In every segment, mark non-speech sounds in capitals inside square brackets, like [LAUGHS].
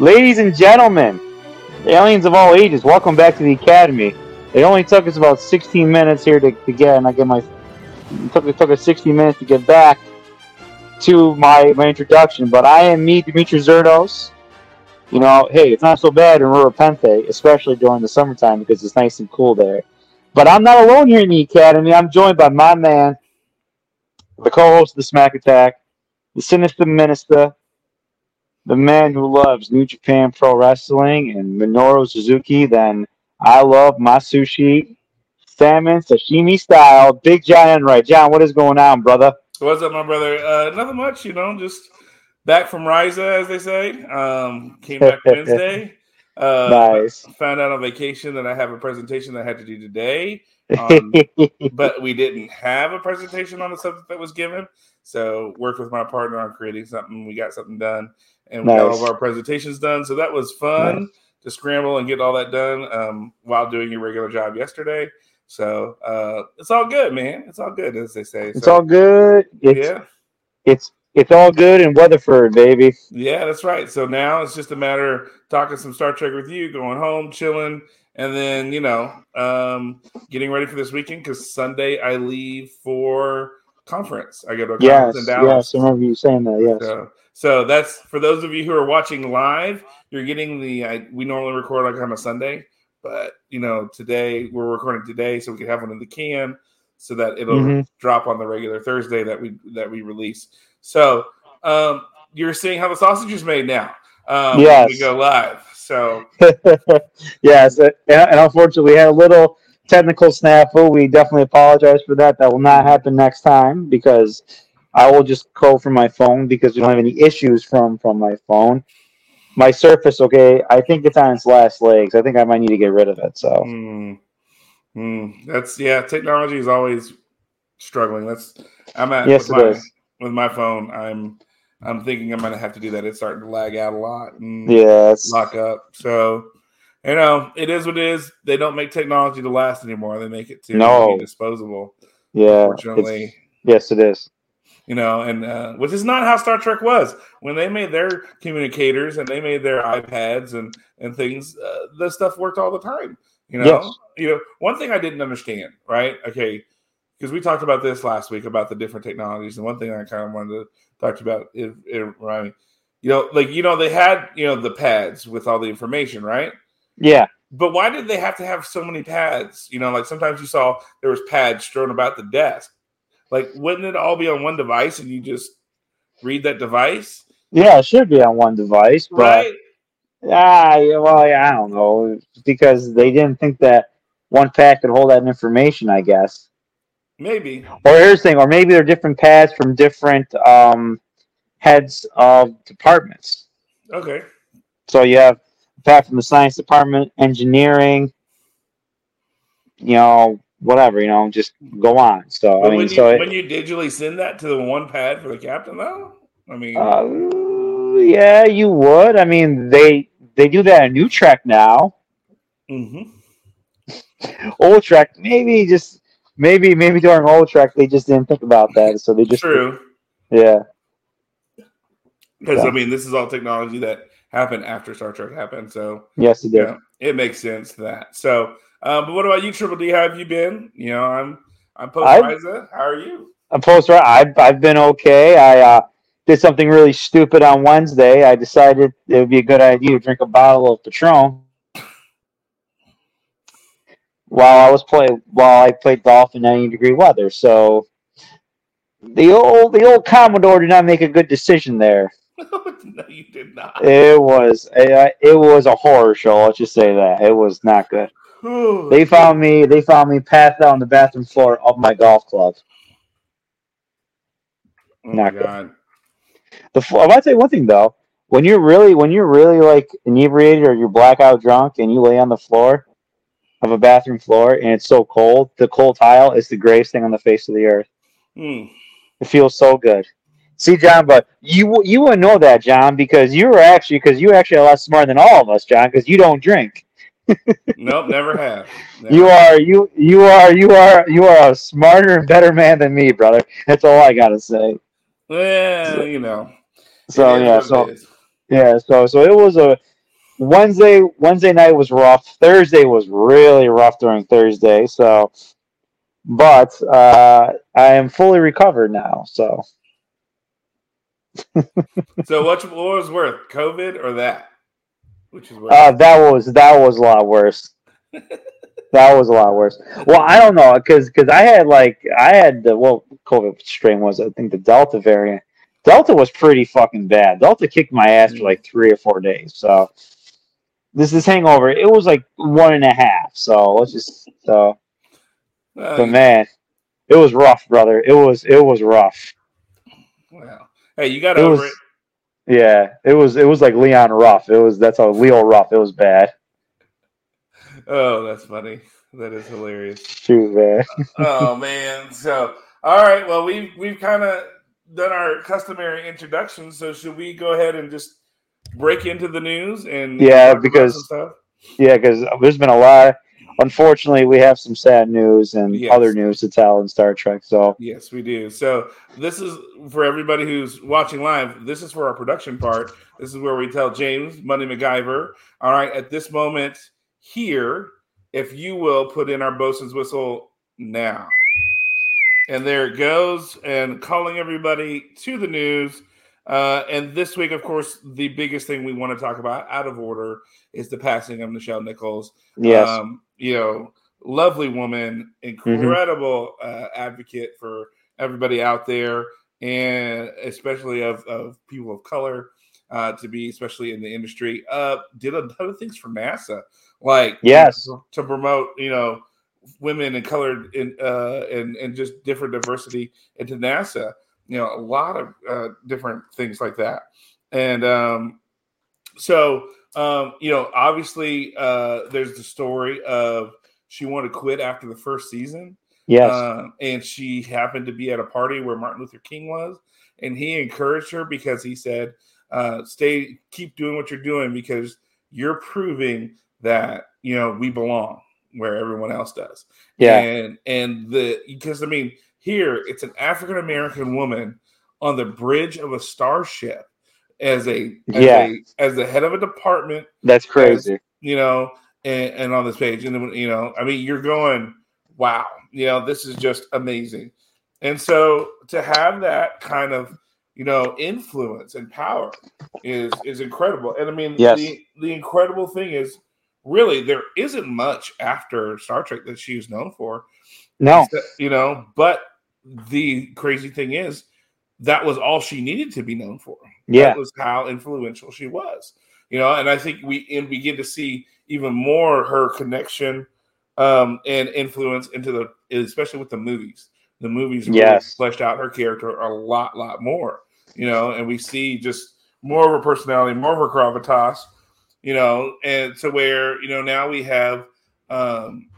Ladies and gentlemen, aliens of all ages, welcome back to the Academy. It only took us about 16 minutes here to, to get, and I get my, it took, it took us 60 minutes to get back to my, my introduction, but I am me, Dimitri Zerdos. You know, hey, it's not so bad in Rura Penthe, especially during the summertime because it's nice and cool there. But I'm not alone here in the Academy. I'm joined by my man, the co-host of the Smack Attack, the Sinister Minister, the man who loves New Japan Pro Wrestling and Minoru Suzuki, then I love my sushi, salmon, sashimi style. Big John Enright. John, what is going on, brother? What's up, my brother? Uh, nothing much, you know, just back from Riza, as they say. Um, came back [LAUGHS] Wednesday. Uh, nice. Found out on vacation that I have a presentation that I had to do today. Um, [LAUGHS] but we didn't have a presentation on the subject that was given. So worked with my partner on creating something. We got something done and we nice. got all of our presentations done. So that was fun nice. to scramble and get all that done um, while doing your regular job yesterday. So uh, it's all good, man. It's all good, as they say. It's so, all good. It's, yeah, it's it's all good in Weatherford, baby. Yeah, that's right. So now it's just a matter of talking some Star Trek with you, going home, chilling, and then you know, um, getting ready for this weekend because Sunday I leave for conference. I go to a yes, in Dallas. Yes, I remember you saying that. Yes. So, so that's for those of you who are watching live. You're getting the. I, we normally record like on a Sunday, but you know today we're recording today, so we can have one in the can, so that it'll mm-hmm. drop on the regular Thursday that we that we release. So um, you're seeing how the sausage is made now. Um, yes, we go live. So [LAUGHS] yes, and unfortunately we had a little technical snafu. We definitely apologize for that. That will not happen next time because I will just call from my phone because we don't have any issues from from my phone. My Surface, okay, I think it's on its last legs. I think I might need to get rid of it. So mm. Mm. that's yeah. Technology is always struggling. That's I'm at yes, with, my, is. with my phone. I'm I'm thinking I'm gonna have to do that. It's starting to lag out a lot and yeah, lock up. So you know, it is what it is. They don't make technology to last anymore. They make it to no. be disposable. Yeah, unfortunately. Yes, it is you know, and uh, which is not how Star Trek was when they made their communicators and they made their iPads and and things. Uh, the stuff worked all the time. You know, yes. you know. One thing I didn't understand, right? Okay, because we talked about this last week about the different technologies, and one thing I kind of wanted to talk about is, right? You know, like you know, they had you know the pads with all the information, right? Yeah. But why did they have to have so many pads? You know, like sometimes you saw there was pads strewn about the desk like, wouldn't it all be on one device and you just read that device? Yeah, it should be on one device, but right? yeah, well, yeah, I don't know because they didn't think that one pad could hold that information. I guess maybe. Or here's the thing, or maybe they're different pads from different um, heads of departments. Okay. So you have a pad from the science department, engineering, you know, whatever, you know, just go on. So but I mean, when so you, it, when you digitally send that to the one pad for the captain, though, I mean, uh, yeah, you would. I mean, they they do that in new Trek now. Mm-hmm. Old Trek, maybe just maybe maybe during old Trek they just didn't think about that, so they just true. Yeah. Because I mean, this is all technology that happened after Star Trek happened, so yes, it did. It makes sense that. So uh, but what about you, Triple D? How have you been? You know, I'm I'm post Riza. How are you? I'm post I've I've been okay. I uh, did something really stupid on Wednesday. I decided it would be a good idea to drink a bottle of Patron while I was playing while I played golf in 90 degree weather. So the old the old Commodore did not make a good decision there. [LAUGHS] no, you did not. It was a, it was a horror show. Let's just say that it was not good. They found me. They found me passed out on the bathroom floor of my golf club. Oh not my good. god. The fl- I want to you one thing though. When you're really when you're really like inebriated or you're blackout drunk and you lay on the floor of a bathroom floor and it's so cold, the cold tile is the greatest thing on the face of the earth. Hmm. It feels so good. See, John, but you you wouldn't know that, John, because you were actually because you actually a lot smarter than all of us, John, because you don't drink. Nope, never have. Never. You are you you are you are you are a smarter and better man than me, brother. That's all I gotta say. Well, you know. So yeah, so yeah, so so it was a Wednesday. Wednesday night was rough. Thursday was really rough during Thursday. So, but uh, I am fully recovered now. So [LAUGHS] So what, what was worth, COVID or that? Which is uh, that was that was a lot worse. [LAUGHS] that was a lot worse. Well, I don't know because because I had like I had the well COVID strain was I think the Delta variant. Delta was pretty fucking bad. Delta kicked my ass for like three or four days. So this is hangover. It was like one and a half. So let's just so. Uh, But man, it was rough, brother. It was it was rough. well, hey, you got It over was it. Yeah. It was it was like Leon Ruff. It was that's how Leo Ruff. It was bad. Oh, that's funny. That is hilarious. Shoot, man. oh [LAUGHS] man. So all right. Well, we've we've kind of done our customary introduction. So should we go ahead and just break into the news and Yeah, because- stuff? Yeah, because there's been a lot. Unfortunately, we have some sad news and Yes. other news to tell in Star Trek. So Yes, we do. So this is for everybody who's watching live. This is for our production part. This is where we tell James Money MacGyver. All right, at this moment here, if you will put in our bosun's whistle now. And there it goes, and calling everybody to the news. Uh, and this week, of course, the biggest thing we want to talk about, out of order, is the passing of Nichelle Nichols. yes, Um, you know, lovely woman, incredible uh, advocate for everybody out there, and especially of, of people of color uh, to be, especially in the industry. Uh, did a ton of things for NASA, like Yes. to promote, you know, women and colored in uh, and and just different diversity into NASA. You know, a lot of uh, different things like that, and um, so um, you know, obviously, uh, there's the story of she wanted to quit after the first season, yes, um, and she happened to be at a party where Martin Luther King was, and he encouraged her because he said, uh, "Stay, keep doing what you're doing because you're proving that you know we belong where everyone else does." yeah, and and the because I mean here it's an African American woman on the bridge of a starship as a as Yeah. a as the head of a department that's crazy. you know, and, and on this page, and you know, I mean, you're going, wow, you know, this is just amazing, and so to have that kind of you know influence and power is is incredible, and I mean, Yes. the the incredible thing is really there isn't much after Star Trek that she was known for, No, you know, but the crazy thing is that was all she needed to be known for yeah, that was how influential she was you know and i think we and begin to see even more her connection um and influence into the especially with the movies. The movies really Yes. fleshed out her character a lot lot more you know and we see just more of her personality more of her gravitas you know and to where you know now we have um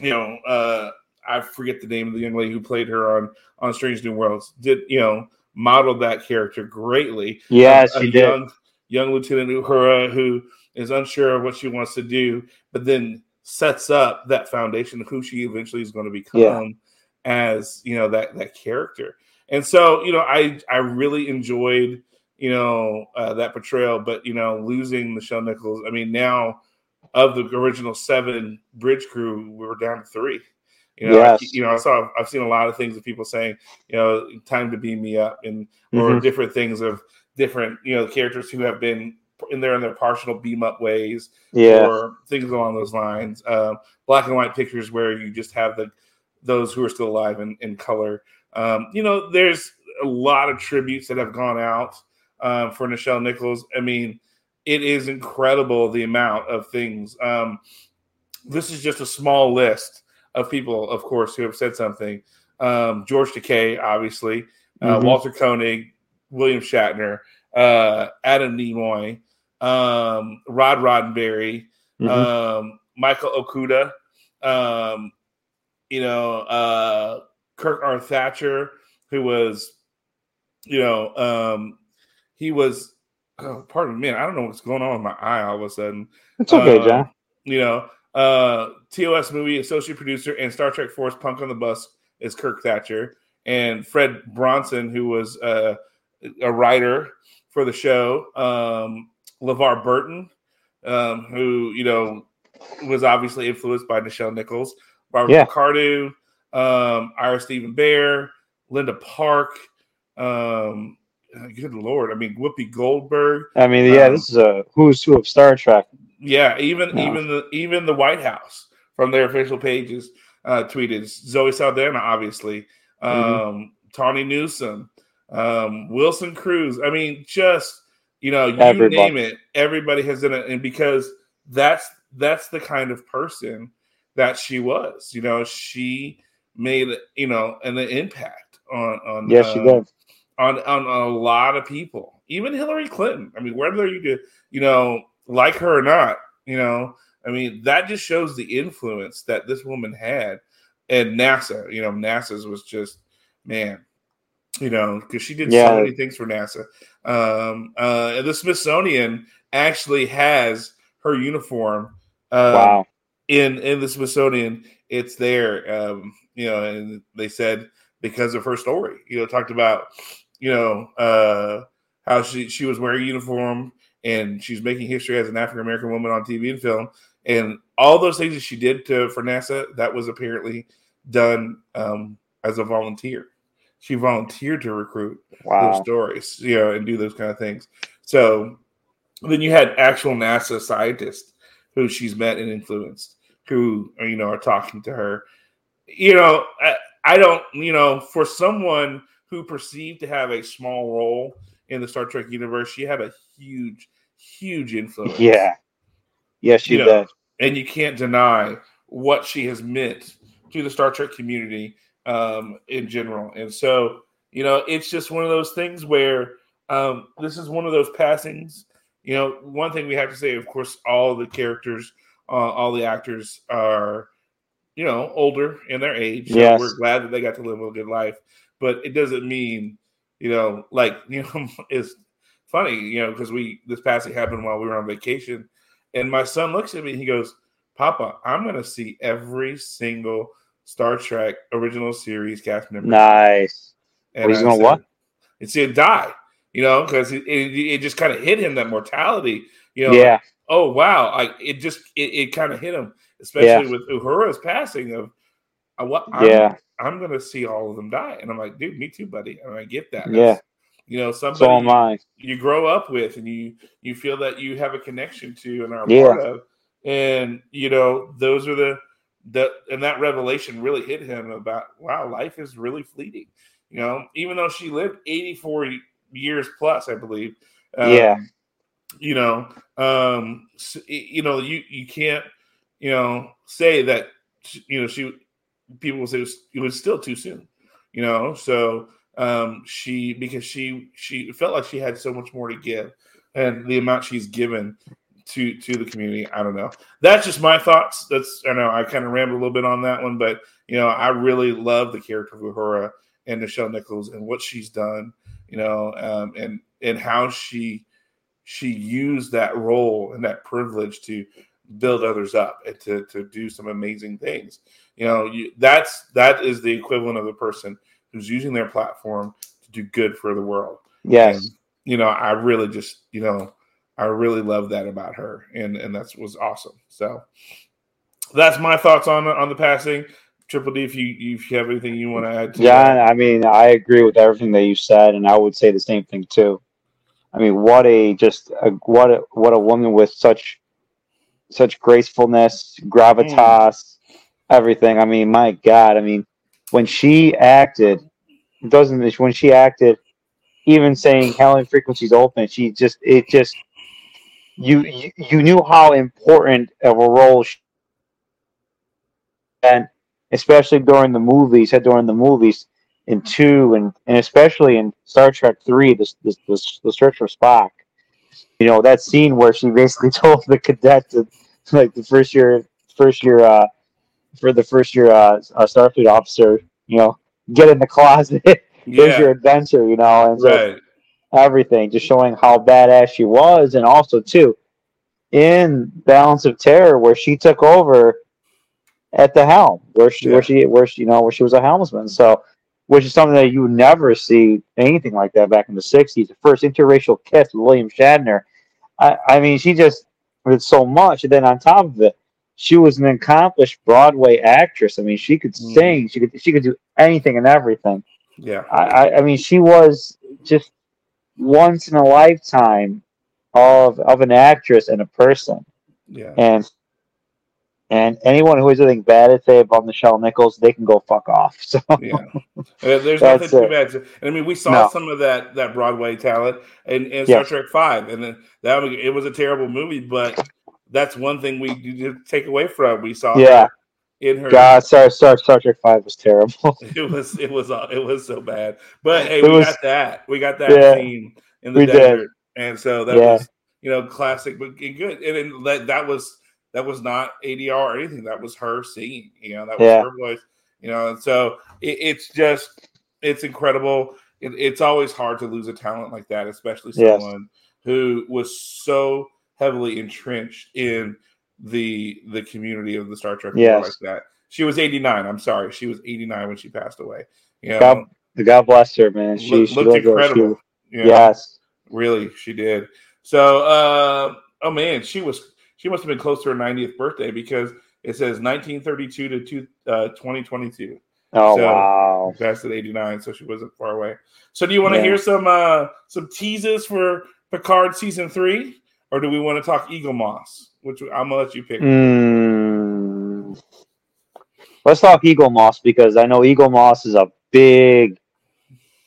you know uh i forget the name of the young lady who played her on on strange new worlds. Did you know modeled that character greatly yes, a, a she did. young young Lieutenant Uhura who is unsure of what she wants to do, but then sets up that foundation of who she eventually is going to become Yeah. as you know that that character. And so you know, I I really enjoyed you know uh, that portrayal, but you know, losing Nichelle Nichols. I mean, now of the original seven bridge crew, we were down to three. You know, Yes. I, you know, I saw I've seen a lot of things of people saying, you know, time to beam me up, and or Mhm. different things of different you know characters who have been in there in their partial beam up ways Yeah, or things along those lines um, black and white pictures where you just have the those who are still alive in, in color um, you know there's a lot of tributes that have gone out um, for Nichelle Nichols. I mean, it is incredible the amount of things. Um, this is just a small list of people, of course, who have said something. Um, George Takei, obviously, uh, Mhm. Walter Koenig, William Shatner, uh, Adam Nimoy, um, Rod Roddenberry, Mhm. um, Michael Okuda, um, you know, uh, Kirk R. Thatcher, who was, you know, um, he was, oh, pardon me, I don't know what's going on with my eye all of a sudden. it's okay, uh, John. You know, uh, TOS movie associate producer and Star Trek Force Punk on the Bus is Kirk Thatcher, and Fred Bronson, who was uh, a writer for the show, um, LeVar Burton, um, who you know was obviously influenced by Nichelle Nichols, Barbara Yeah. Picardo, um, Ira Steven Behr, Linda Park. Um, good lord, I mean Whoopi Goldberg. I mean, yeah, um, this is a who's who of Star Trek. Yeah, even even the even the White House from their official pages uh, tweeted Zoe Saldana, obviously, um, Mhm. Tawny Newsom, um, Wilson Cruz. I mean, just you know, you Everybody. name it, everybody has done it, and because that's that's the kind of person that she was. You know, she made you know an impact on on Yes, she uh, did. on on a lot of people, even Hillary Clinton. I mean, whether you do, you know, like her or not, you know, I mean, that just shows the influence that this woman had. And NASA, you know, NASA's was just man, you know, because she did Yeah. so many things for NASA. Um, uh, and the Smithsonian actually has her uniform. Uh, wow. in in the Smithsonian, it's there. Um, you know, and they said because of her story, you know, talked about, you know, uh, how she she was wearing a uniform and she's making history as an African American woman on TV and film, and all those things that she did to for NASA that was apparently done um, as a volunteer. She volunteered to recruit those stories, you know, and do those kind of things. So then you had actual NASA scientists who she's met and influenced, who you know are talking to her. You know, I, I don't, you know, for someone who perceived to have a small role in the Star Trek universe, she had a huge, huge influence. Yeah. Yes, she You know, did. and you can't deny what she has meant to the Star Trek community um, in general. And so, you know, it's just one of those things where um, this is one of those passings. You know, one thing we have to say, of course, all the characters, uh, all the actors are, you know, older in their age. So Yes. we're glad that they got to live a good life, but it doesn't mean, you know, like [LAUGHS] you know, it's funny, you know, because we this passing happened while we were on vacation, and my son looks at me, he goes, "Papa, I'm going to see every single Star Trek original series cast member." Nice. And he's I gonna said- what? And see it die, you know, because it, it, it just kind of hit him that mortality, you know. yeah. Oh wow, like it just it, it kind of hit him, especially with Uhura's passing of. uh, What I'm, Yeah. I'm gonna see all of them die, and I'm like, dude, me too, buddy. And I get that. Yeah. You know, somebody So am I. you grow up with and you you feel that you have a connection to and are Yeah. part of and you know those are the that and that revelation really hit him about wow life is really fleeting you know even though she lived 84 years plus i believe um, Yeah. you know um s- you know you you can't you know say that you know she people will say it was, it was still too soon you know so um she because she she felt like she had so much more to give and the amount she's given to to the community i don't know. That's just my thoughts. That's i know i kind of rambled a little bit on that one but you know i really love the character of uhura and nichelle nichols and what she's done you know um and and how she she used that role and that privilege to build others up and to to do some amazing things. You know you, that's that is the equivalent of a person who's using their platform to do good for the world Yes. and, you know i really just you know i really love that about her and and that's was awesome so that's my thoughts on on the passing triple d if you if you have anything you want to add to John, that. I mean, I agree with everything that you said, and I would say the same thing too. I mean, what a just a, what a what a woman with such such gracefulness, gravitas, mm. everything. I mean, my God, I mean, when she acted, doesn't when she acted even saying Hailing frequencies open, she just it just you you, you knew how important of a role she and especially during the movies, during the movies in two and, and especially in Star Trek three, the the, the, the search for Spock. You know that scene where she basically [LAUGHS] told the cadet to like the first year first year uh for the first year uh, uh Starfleet officer, you know, get in the closet. [LAUGHS] Here's Yeah. your adventure, you know, and so Right. everything, just showing how badass she was, and also too in Balance of Terror, where she took over at the helm, where she, Yeah. where she, where she, you know, where she was a helmsman. So, which is something that you would never see anything like that back in the '60s. The first interracial kiss with William Shatner. I, I mean, she just did so much, and then on top of it, she was an accomplished Broadway actress. I mean, she could Mm. sing, she could, she could do anything and everything. Yeah. I, I, I mean, she was just once in a lifetime of of an actress and a person, Yeah. and and anyone who has anything bad to say about Nichelle Nichols, they can go fuck off. [LAUGHS] So Yeah, Uh, there's nothing too bad. to- And I mean, we saw No. some of that that Broadway talent in, in Yes. Star Trek Five, and then that was, it was a terrible movie, but that's one thing we did take away from. We saw yeah, in her. God, Star Star Star Trek Five was terrible. [LAUGHS] It was it was uh, it was so bad, but hey, It we was- got that. We got that Yeah. scene in the We did. desert, and so that Yeah. was you know classic, but good. And then that that was that was not ADR or anything. That was her singing. You know, that was Yeah. her voice. You know, and so it, it's just it's incredible. It, it's always hard to lose a talent like that, especially Yes. someone who was so heavily entrenched in the the community of the Star Trek Yes. like that. She was 89. I'm sorry. She was 89 when she passed away. You know, God, God bless her, man. She, look- she looked like she- incredible. you know, Yes, Really, she did. So, uh, oh man, she was she must have been close to her 90th birthday because it says 1932 to two, uh, 2022. Oh So- wow. Passed at 89, so she wasn't far away. So, do you want to Yeah. hear some uh, some teases for Picard season three, or do we want to talk Eaglemoss? Which I'm gonna let you pick. Mm. Let's talk Eaglemoss because I know Eaglemoss is a big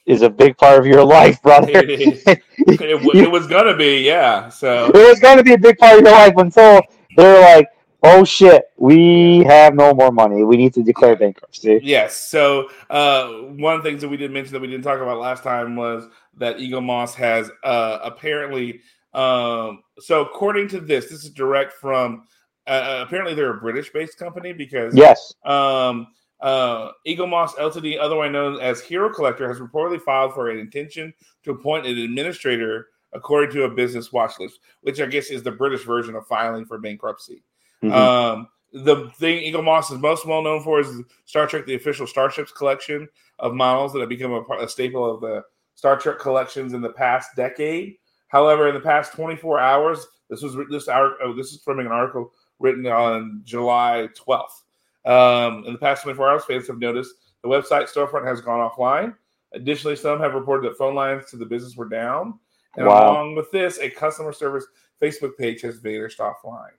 is a big part of your [LAUGHS] life, brother. It. [LAUGHS] It, it was gonna be, yeah. So it was going to be a big part of your life until they're like, "Oh shit, we have no more money. We need to declare bankruptcy." Yes. So uh, one of the things that we did mention that we didn't talk about last time was that Eaglemoss has uh, apparently. Um, so according to this, this is direct from. Uh, apparently, they're a British-based company because Yes. um, uh, Eaglemoss Ltd, otherwise known as Hero Collector, has reportedly filed for an intention to appoint an administrator, according to a business watch list, which I guess is the British version of filing for bankruptcy. Mhm. Um, the thing Eaglemoss is most well known for is Star Trek: The Official Starships collection of models that have become a, a staple of the Star Trek collections in the past decade. However, in the past 24 hours, this was this hour, oh, this is from an article written on July 12th. Um, in the past 24 hours, fans have noticed the website storefront has gone offline. Additionally, some have reported that phone lines to the business were down. And Wow. along with this, a customer service Facebook page has vanished offline.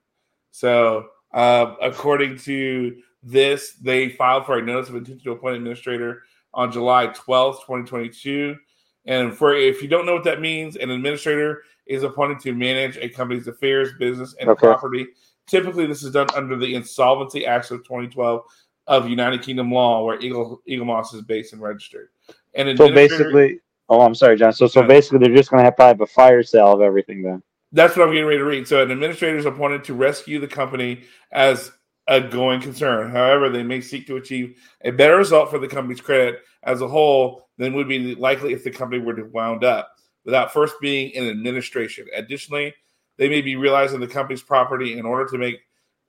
So, uh, according to this, they filed for a notice of intention to appoint administrator on July 12th, 2022. And for if you don't know what that means, an administrator is appointed to manage a company's affairs, business, and Okay. property. Typically, this is done under the Insolvency Acts of 2012 of United Kingdom law, where Eagle Eaglemoss is based and registered. And So basically, oh, I'm sorry, John. So so basically, they're just going to have probably have a fire sale of everything then. That's what I'm getting ready to read. So, an administrator is appointed to rescue the company as a going concern. However, they may seek to achieve a better result for the company's credit as a whole than would be likely if the company were to wound up without first being in administration. Additionally, they may be realizing the company's property in order to make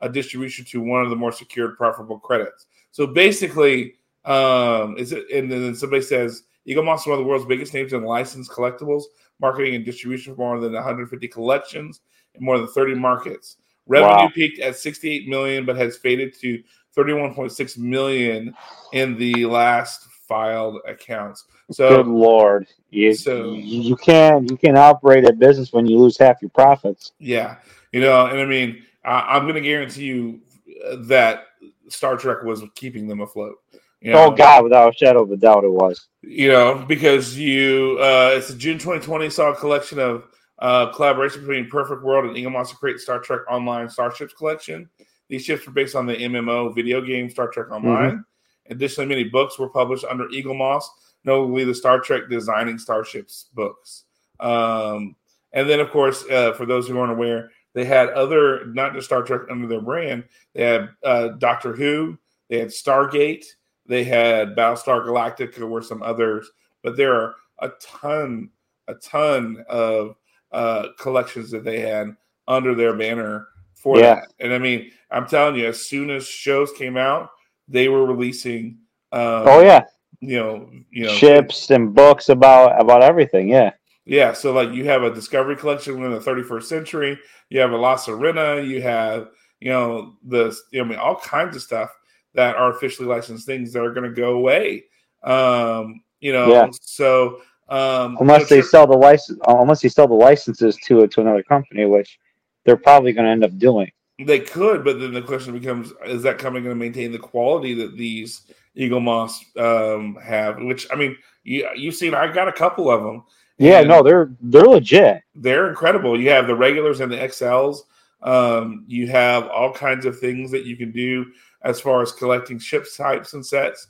a distribution to one of the more secured profitable credits. So basically, um, is it? And then somebody says Eaglemoss is one of the world's biggest names in licensed collectibles, marketing and distribution for more than 150 collections in more than 30 markets. Revenue Wow. peaked at 68 million, but has faded to 31.6 million in the last filed accounts. So, good lord, you, So- you can't you can't operate a business when you lose half your profits. yeah, you know, and I mean, I, I'm going to guarantee you uh, that Star Trek was keeping them afloat. You know, Oh God, without a shadow of a doubt, it was. you know, because you uh it's June 2020 saw a collection of uh collaboration between Perfect World and Eaglemoss to create Star Trek Online Starships collection. These ships were based on the MMO video game Star Trek Online. Additionally, many books were published under Eaglemoss, notably the Star Trek Designing Starships books. Um, and then, of course, uh, for those who aren't aware, they had other, not just Star Trek under their brand, they had uh, Doctor Who, they had Stargate, they had Battlestar Galactica, were some others, but there are a ton, a ton of uh, collections that they had under their banner for Yeah. that. And I mean, I'm telling you, as soon as shows came out, they were releasing. Um, oh yeah, you know, you know, ships and books about about everything. Yeah, yeah. So like, you have a Discovery collection in the 31st century. You have a La Sirena. You have, you know, the I mean, all kinds of stuff that are officially licensed things that are going to go away. Um, you know, Yeah. so um, unless they sure- sell the license, unless they sell the licenses to to another company, which they're probably going to end up doing. They could, but then the question becomes: Is that company going to maintain the quality that these Eaglemoss um, have? Which I mean, you you've seen. I got a couple of them. Yeah, no, they're they're legit. they're incredible. You have the regulars and the XLs. Um, you have all kinds of things that you can do as far as collecting ship types and sets.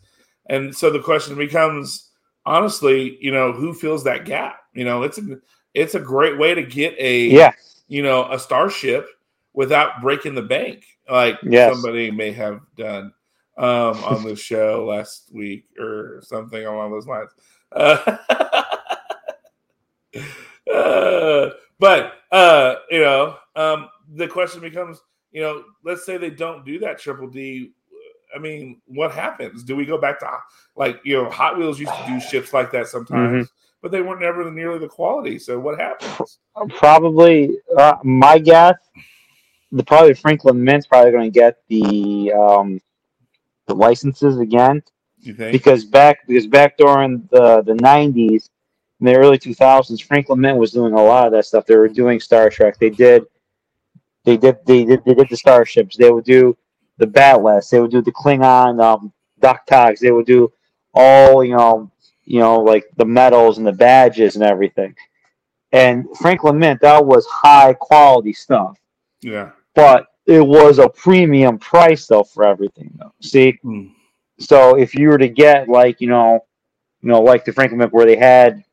And so the question becomes, honestly, you know, who fills that gap? You know, it's a it's a great way to get a Yeah, you know, a starship without breaking the bank, like Yes. somebody may have done um, on the show [LAUGHS] last week or something along those lines. Uh, [LAUGHS] uh, but uh, you know, um, the question becomes, you know, let's say they don't do that triple D. I mean, what happens? Do we go back to like you know, Hot Wheels used to do ships like that sometimes, but they weren't ever nearly the quality. So what happens? probably. Uh, my guess, the probably Franklin Mint's probably going to get the um, the licenses again You think? because back because back during the the nineties, in the early two thousands, Franklin Mint was doing a lot of that stuff. They were doing Star Trek. They did, they did, they did, they did the starships. They would do the bat'leths. They would do the Klingon um, d'k tahgs. They would do all you know, you know, like the medals and the badges and everything. And Franklin Mint, that was high quality stuff, Yeah. but it was a premium price though for everything though. See, Hmm. so if you were to get like you know, you know, like the Franklin Mint where they had,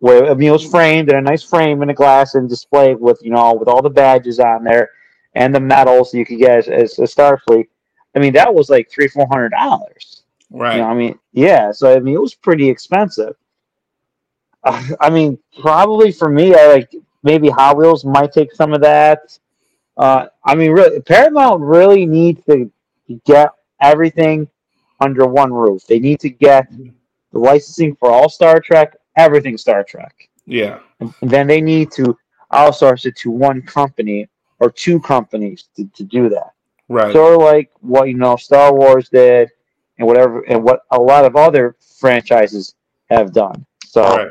where I mean it was framed in a nice frame in a glass and displayed with you know with all the badges on there and the medals you could get as, as a Starfleet. I mean that was like three four hundred dollars. Right. You know, I mean yeah. So I mean it was pretty expensive. Uh, I mean probably for me, I like maybe Hot Wheels might take some of that. Uh, I mean, really, Paramount really needs to get everything under one roof. They need to get the licensing for all Star Trek, everything Star Trek, Yeah. and then they need to outsource it to one company or two companies to, to do that. Right. Sort of like what you know Star Wars did, and whatever, and what a lot of other franchises have done. So Right.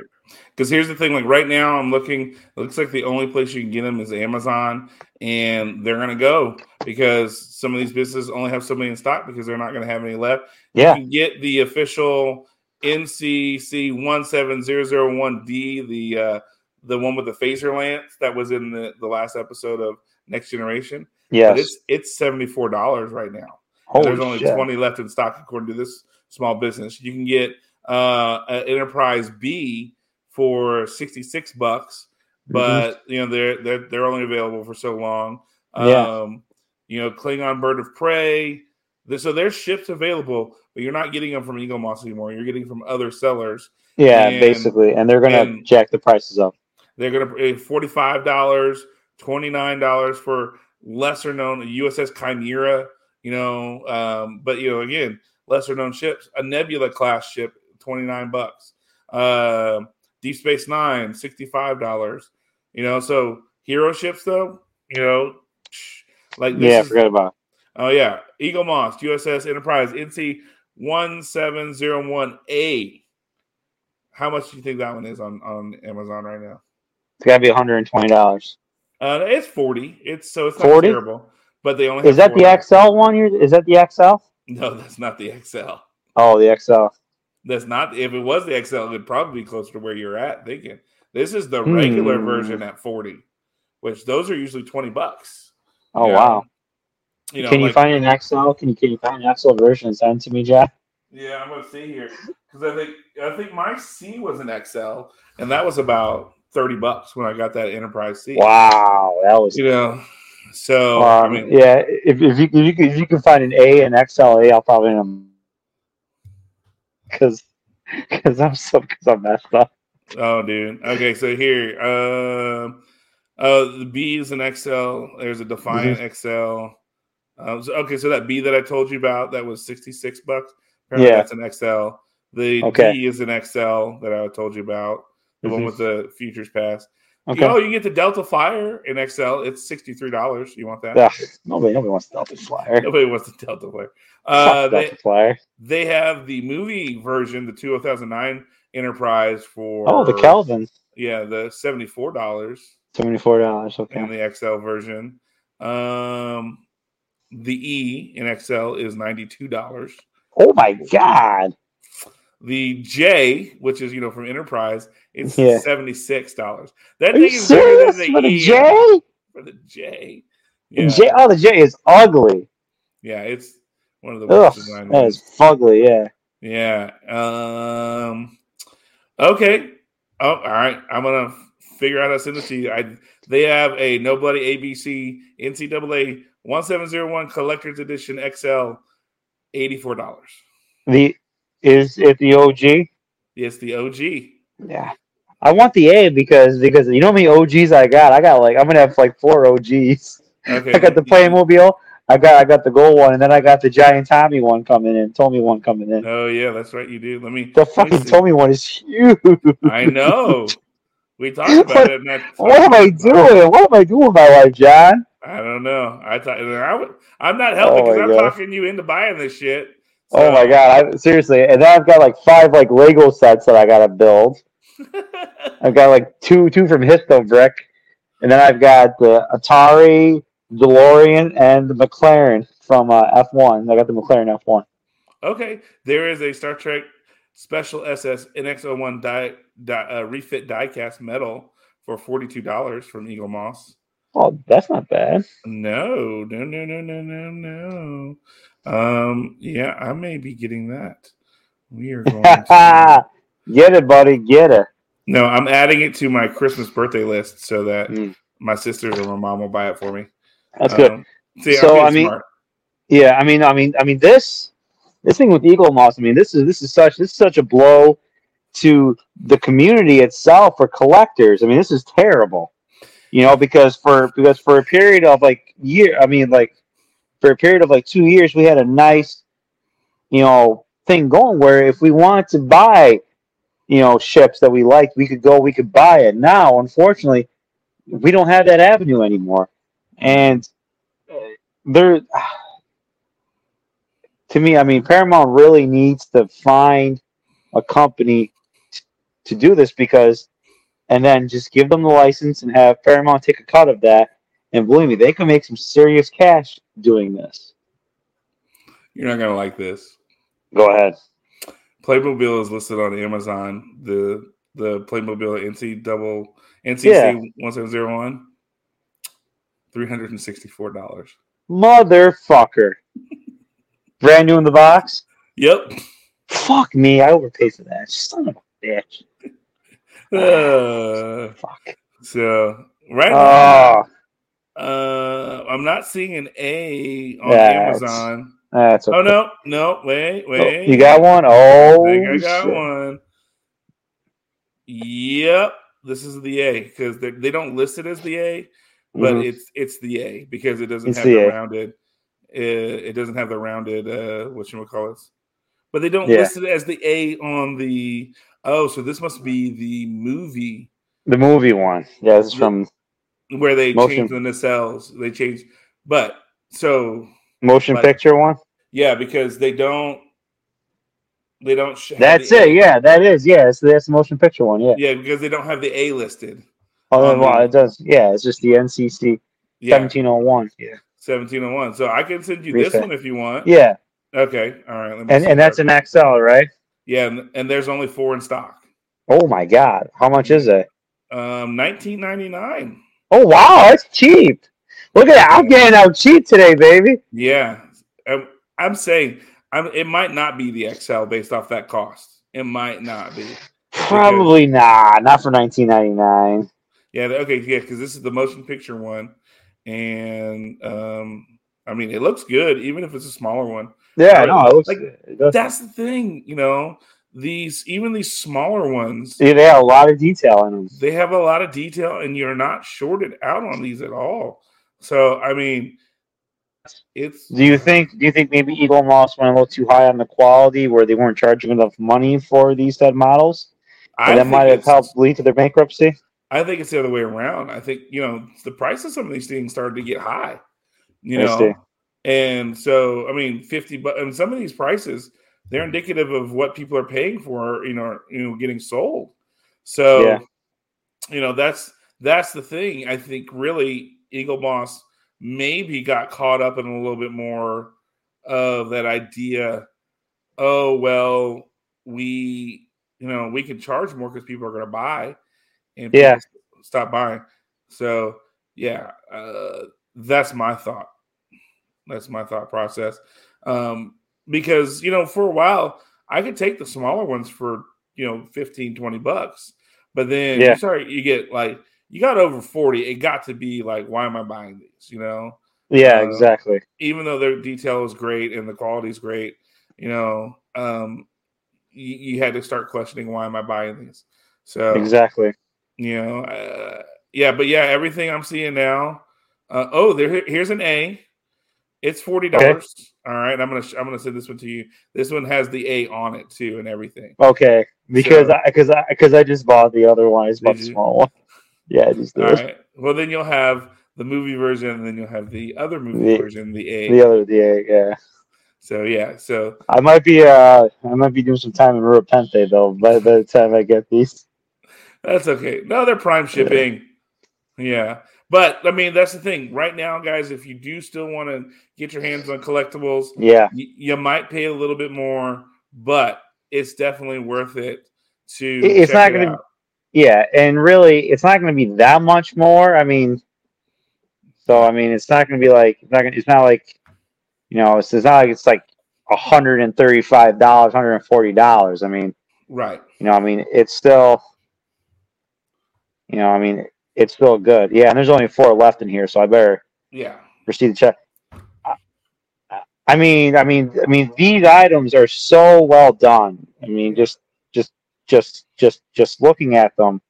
Because here's the thing, like right now, I'm looking. It looks like the only place you can get them is Amazon, and they're gonna go because some of these businesses only have so many in stock because they're not gonna have any left. yeah, You can get the official NCC one seven zero zero one D, the uh, the one with the phaser lance that was in the, the last episode of Next Generation. But yes. it's it's seventy four dollars right now. Holy There's only shit. 20 left in stock according to this small business. You can get uh, an Enterprise B for 66 bucks, Mm-hmm. but you know they're they're they're only available for so long. Yeah. Um, you know, Klingon Bird of Prey. So there's ships available, but you're not getting them from Eaglemoss anymore. You're getting from other sellers. Yeah, and- basically, and they're gonna jack the prices up. They're gonna pay forty five dollars, $29 for lesser known USS Chimera, you know, um, but you know, again, lesser known ships, a Nebula class ship, 29 bucks. Uh, Deep Space Nine, $65. You know, so hero ships though, you know, like Yeah, is, forget about Oh yeah. Eaglemoss, USS Enterprise, NC 1701A. How much do you think that one is on, on Amazon right now? It's got to be $120. Uh, it's forty. It's so it's not 40? terrible, but they only Is that the XL one? You're, is that the XL? No, that's not the XL. Oh, the XL. That's not. If it was the XL, it would probably be closer to where you're at. Thinking this is the regular Hmm. version at forty, which those are usually twenty bucks. Oh Yeah. wow. You know, can you like- find an XL? Can you can you find an XL version and send it to me, Jack? Yeah, I'm gonna see here because I think I think my C was an XL, and that was about thirty bucks when I got that Enterprise C. Wow, that was. You know, so I Um, mean, yeah, if, if you if you, can, if you can find an A and XLA, I'll probably um, because because I'm so because I'm messed up. oh, dude. Okay, so here, um, uh, the B is an XL. There's a Defiant Mm-hmm. XL. Um, so, okay, so that B that I told you about that was sixty six bucks. Apparently Yeah. that's an XL. The Okay. D is an XL that I told you about. The one Mhm. with the Futures Pass. Okay. Oh, you get the Delta Flyer in XL. It's sixty three dollars. You want that? Ugh, nobody nobody wants Delta Flyer. Nobody wants the Delta Flyer. [LAUGHS] [LAUGHS] Uh, they, Delta Flyer. they have the movie version, the 2009 Enterprise for Oh, the Kelvin, Yeah, the seventy four dollars seventy four dollars. Okay. the XL version. Um, the E in XL is ninety two dollars. Oh my God. The J, which is you know from Enterprise, it's Yeah. seventy six dollars. That Are thing is serious? than For the E J? For the J, yeah, J? Oh, the J is ugly. yeah, it's one of the worst designed that ones. fugly. Yeah. Yeah. Um. Okay. Oh, all right. I'm gonna figure out how to send this to you. I they have a No Bloody ABC NCAA one seven zero one Collector's Edition XL, eighty four dollars. The is it the OG? It's the OG. Yeah. I want the A because because you know how many OGs I got? I got like I'm gonna have like four OGs. Okay. [LAUGHS] I got the Playmobil, I got I got the gold one, and then I got the Giant Tommy one coming in, Tommy one coming in. Oh yeah, that's right. You do. Let me. The fucking. Tommy one is huge. I know. We [LAUGHS] talked about it. That What am I doing? What am I doing with my life, John? I don't know. I thought I would, I'm not helping Oh because my I'm God. talking you into buying this shit. Oh my god! I, seriously, and then I've got like five like Lego sets that I gotta build. [LAUGHS] I've got like two two from Histo Brick, and then I've got the Atari, DeLorean, and the McLaren from uh, F1. I got the McLaren F1. Okay, there is a Star Trek Special SS NX01 die, die uh, refit diecast metal for forty two dollars from Eaglemoss. Oh, that's not bad. No, no, no, no, no, no, no. Um, yeah, I may be getting that. We are [LAUGHS] going to. get it, buddy. Get it. No, I'm adding it to my Christmas birthday list so that Mm. my sisters or my mom will buy it for me. That's good. Um, see, So, I mean- smart. Yeah, I mean, I mean, I mean, this this thing with Eaglemoss. I mean, this is this is such this is such a blow to the community itself for collectors. I mean, this is terrible. You know, because for because for a period of like year, I mean, like for a period of like two years, we had a nice, you know, thing going where if we wanted to buy, you know, ships that we liked, we could go, we could buy it. Now, unfortunately, we don't have that avenue anymore, and there [SIGHS] to me, I mean, Paramount really needs to find a company to do this because, and then just give them the license and have Paramount take a cut of that. And believe me, they can make some serious cash doing this. You're not gonna like this. Go ahead. Playmobil is listed on Amazon. The the Playmobil NC double. NCC one seven zero one. Three hundred and sixty four dollars. Motherfucker. [LAUGHS] Brand new in the box? Yep. Fuck me. I overpaid for that. Son of a bitch. [LAUGHS] Uh, Fuck. so right now, Oh, uh, I'm not seeing an A on That's- Amazon. that's okay. Oh no, no, wait, Oh, wait. you got one? Oh, I I got shit. one. Yep, this is the A because they they don't list it as the A, but Mhm. it's it's the A because it doesn't It's have the A. rounded. Uh, it doesn't have the rounded. Uh, what you call it? But they don't Yeah. list it as the A on the. Oh, so this must be the movie the movie one. Yeah, this is from where they Motion. changed the nacelles. They changed, but so motion But- picture one. yeah, because they don't. They don't. sh- That's the it. A. Yeah, that is. Yeah, that's, that's the motion picture one. Yeah. Yeah, because they don't have the A listed. Oh, Um, well, it does. Yeah, it's just the NCC seventeen oh one. Yeah. 1701. So I can send you Refit. this one if you want. Yeah. Okay, all right. let me and and that's an XL, right? yeah, and, and there's only four in stock. Oh my god, how much is it? Um, nineteen ninety nine. Oh wow, that's cheap. Look at that, I'm getting out cheap today, baby. Yeah, I'm, I'm saying I'm, it might not be the XL based off that cost. It might not be. Probably not, not for 1999. Yeah. Okay. Yeah, because this is the motion picture one, and um, I mean, it looks good, even if it's a smaller one. Yeah, Right. no, it looks Like, good. That's the thing, you know. These even these smaller ones, See, they have a lot of detail in them. they have a lot of detail, and you're not shorted out on these at all. So, I mean, it's Do you think? Do you think maybe Eaglemoss went a little too high on the quality, where they weren't charging enough money for these said models? And that might have helped lead to their bankruptcy. I think it's the other way around. I think you know the price of some of these things started to get high, you I know, see. and so I mean fifty, but and some of these prices they're indicative of what people are paying for, you know, you know, getting sold. So, Yeah. you know, that's that's the thing. I think really Eaglemoss maybe got caught up in a little bit more of that idea. Oh well, we you know we can charge more because people are going to buy, and Yeah. stop buying. So yeah, uh, that's my thought. That's my thought process. Um, because you know, for a while, I could take the smaller ones for you know 15, 20 bucks, but then Yeah. you start you get like you got over 40, it got to be like, why am I buying these? You know, Yeah, Uh, exactly. even though their detail is great and the quality is great, you know, um, you, you had to start questioning why am I buying these? So Exactly. you know, uh, yeah, but yeah, everything I'm seeing now. Uh, oh, there here's an A. It's forty dollars. All right, I'm gonna I'm gonna send this one to you. This one has the A on it too and everything. Okay, because So- I because I because I just bought the other one. I just bought the small one. [LAUGHS] Yeah, I just All did. right. Well, then you'll have the movie version, and then you'll have the other movie The- version, the A. The other, the A, yeah. So yeah, so I might be uh I might be doing some time in Repente though by, by the time I get these. That's okay. No, they're prime shipping. Yeah. But I mean, that's the thing. Right now, guys, if you do still want to get your hands on collectibles, Yeah, you, you might pay a little bit more, but it's definitely worth it to. It's not it gonna- yeah, and really, it's not going to be that much more. I mean, so I mean, it's not going to be like it's not gonna, it's not like you know, it's, it's not like it's like hundred and thirty five dollars, hundred and forty dollars. I mean, right. you know, I mean, it's still, you know, I mean, it's still good. Yeah, and there's only four left in here, so I better Yeah. proceed to check. I- I mean, I mean, I mean, these items are so well done. I mean, just, just, just, just, just looking at them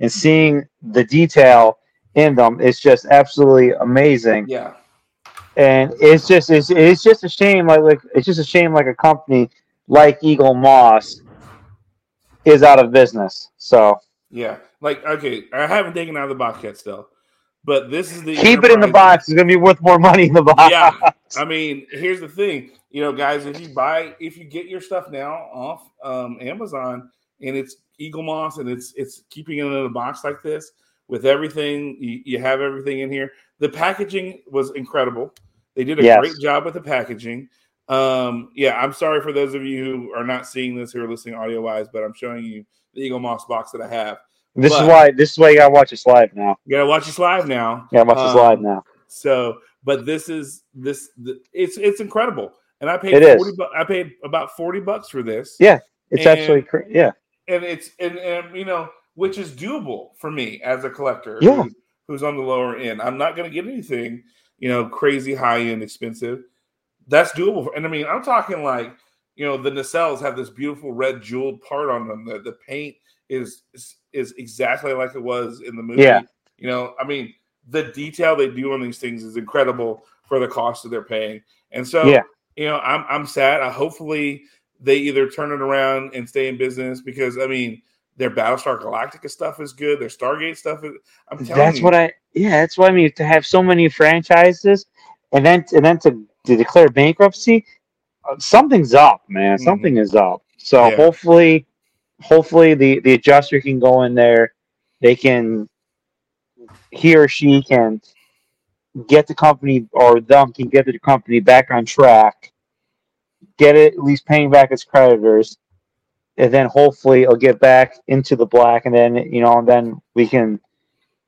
and seeing the detail in them is just absolutely amazing. Yeah. And it's just, it's, it's just a shame. Like, like, it's just a shame. Like a company like Eaglemoss is out of business. So Yeah. Like, okay, I haven't taken it out of the box yet still, but this is the. keep it in the box. It's gonna be worth more money in the box. Yeah. I mean, here's the thing, you know, guys. If you buy, if you get your stuff now off um, Amazon and it's Eaglemoss and it's it's keeping it in a box like this with everything, you, you have everything in here. The packaging was incredible. They did a Yes. great job with the packaging. Um, yeah, I'm sorry for those of you who are not seeing this who are listening audio wise, but I'm showing you the Eaglemoss box that I have. This But- is why. This is why you gotta watch this live now. You gotta watch this live now. You gotta watch this Um, live now. So, but this is this the, it's it's incredible, and I paid It is. forty. Bu- I paid about forty bucks for this. Yeah. It's and- actually cra- yeah. and it's and, and you know which is doable for me as a collector. Yeah. who's, who's on the lower end. I'm not going to get anything you know crazy high end expensive. That's doable, for, and I mean I'm talking like you know the nacelles have this beautiful red jeweled part on them. The the paint is is, is exactly like it was in the movie. Yeah. You know, I mean the detail they do on these things is incredible for the cost that they're paying. And so, Yeah. you know, I'm I'm sad. I hopefully they either turn it around and stay in business because I mean their Battlestar Galactica stuff is good. Their Stargate stuff is. I'm telling That's you, what I. Yeah, that's what I mean. To have so many franchises, and then and then to, to declare bankruptcy, uh, something's up, man. Mhm. Something is up. So Yeah. hopefully, hopefully the the adjuster can go in there. They can, he or she can get the company or them can get the company back on track, get it at least paying back its creditors, and then hopefully it'll get back into the black, and then you know, and then we can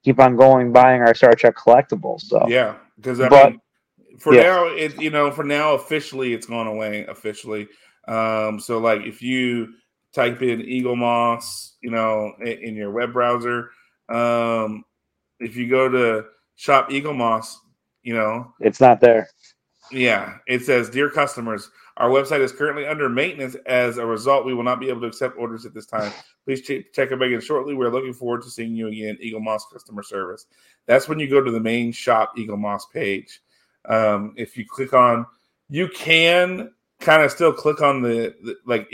keep on going buying our Star Trek collectibles. So Yeah, because I But- mean, for yeah. now, it you know, for now, officially, it's gone away officially. Um, so like, if you type in Eaglemoss, you know, in, in your web browser, um, if you go to Shop Eaglemoss, you know, it's not there. yeah, it says, "Dear customers, our website is currently under maintenance. As a result, we will not be able to accept orders at this time. Please ch- check it again shortly. We're looking forward to seeing you again, Eaglemoss customer service." That's when you go to the main shop Eaglemoss page. Um, if you click on, you can kind of still click on the, the like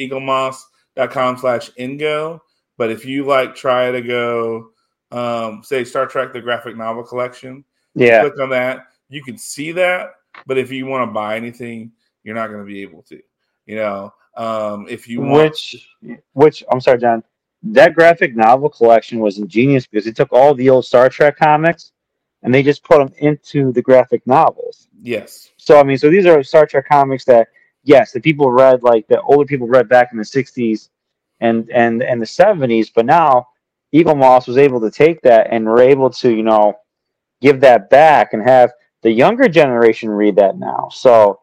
eaglemoss.com slash ingo. But if you like try to go, um, say Star Trek the graphic novel collection, Yeah, click on that. You can see that, but if you want to buy anything, you're not going to be able to. You know, um, if you want, which which I'm sorry, John. That graphic novel collection was ingenious because they took all the old Star Trek comics and they just put them into the graphic novels. yes, So I mean, so these are Star Trek comics that yes, the people read like the older people read back in the '60s and and and the '70s, but now Eaglemoss was able to take that and were able to you know give that back and have the younger generation read that now. So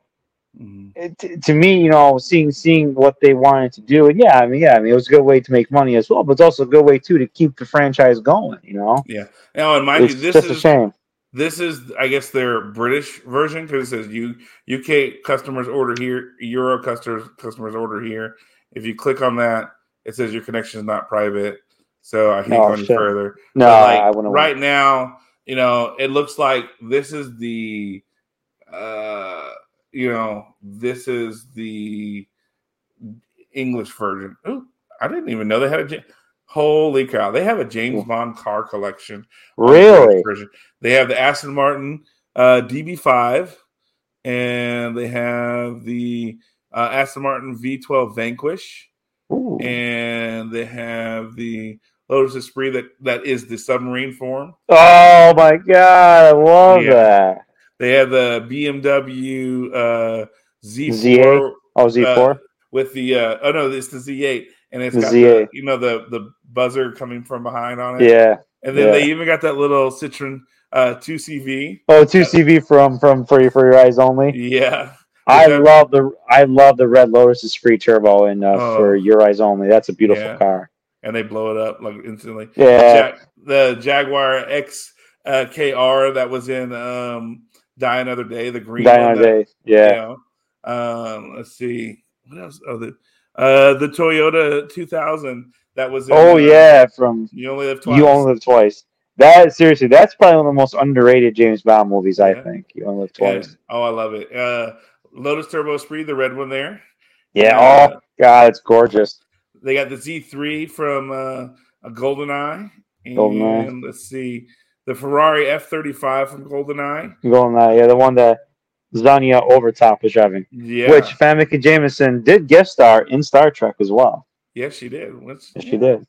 Mhm. it, to, me, you know, seeing seeing what they wanted to do, and yeah, I mean, yeah, I mean, it was a good way to make money as well, but it's also a good way too to keep the franchise going. You know, yeah. Now, and mind it's you, this just a shame. This is I guess their British version because it says you UK customers order here, Euro customers customers order here. If you click on that, it says your connection is not private. So I can't Oh, go any shit. further. No, like, I wouldn't. right now, you know, it looks like this is the, uh, you know, this is the English version. Ooh, I didn't even know they had a. Holy cow! They have a James Bond car collection. on the British Really? They have the Aston Martin uh, DB5, and they have the uh, Aston Martin V12 Vanquish Ooh. and they have the Lotus Esprit that that is the submarine form. Oh my god, I love Yeah. that. They have the BMW uh, Z4 Z8? Oh, Z4. with the uh, oh no, it's the Z8, and it's The got the, you know the the buzzer coming from behind on it. yeah. and then yeah. they even got that little Citroen uh, 2CV. Oh, two CV from from Free for your eyes only. Yeah, I that- love the I love the Red Lotus Esprit turbo and uh, Oh. for your eyes only. That's a beautiful Yeah. car. and they blow it up like instantly. Yeah. Jag- the Jaguar X uh, KR that was in um, Die Another Day, the green Die that- Day. Yeah. You know, um, let's see what else. Oh, the uh, the Toyota 2000 that was. In, Oh uh, yeah, from You only live twice. You Only Live Twice. That seriously, that's probably one of the most underrated James Bond movies. I Yeah. think You Only Live Yeah. Twice. Oh, I love it. Uh, Lotus Turbo Esprit, the red one there. Yeah. Uh, oh God, it's gorgeous. They got the Z3 from uh, a GoldenEye. And GoldenEye. let's see, the Ferrari F35 from GoldenEye. Golden Eye. Yeah, the one that Xenia Onatopp was driving. Yeah, Which Famke Janssen did guest star in Star Trek as well. yes, she did. What's, Yes, she did.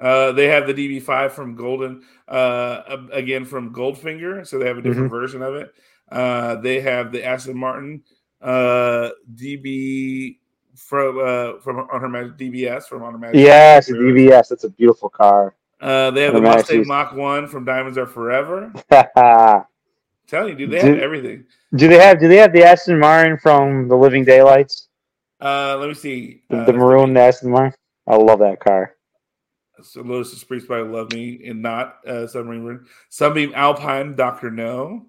Uh, they have the DB5 from Golden, uh, again from Goldfinger, so they have a different Mm-hmm. version of it. Uh, they have the Aston Martin uh, DB from uh, from on her DBS from on her Majesty. Yes, the DBS. That's a beautiful car. Uh, they have Her the Mustang Mach One from Diamonds Are Forever. [LAUGHS] do telling you, dude, they have everything. Do they have? Do they have the Aston Martin from The Living Daylights? Uh, let me see. The, Uh, the maroon Aston Martin. I love that car. So Lotus Esprit probably love me and not uh, submarine. Sunbeam Alpine, Doctor No,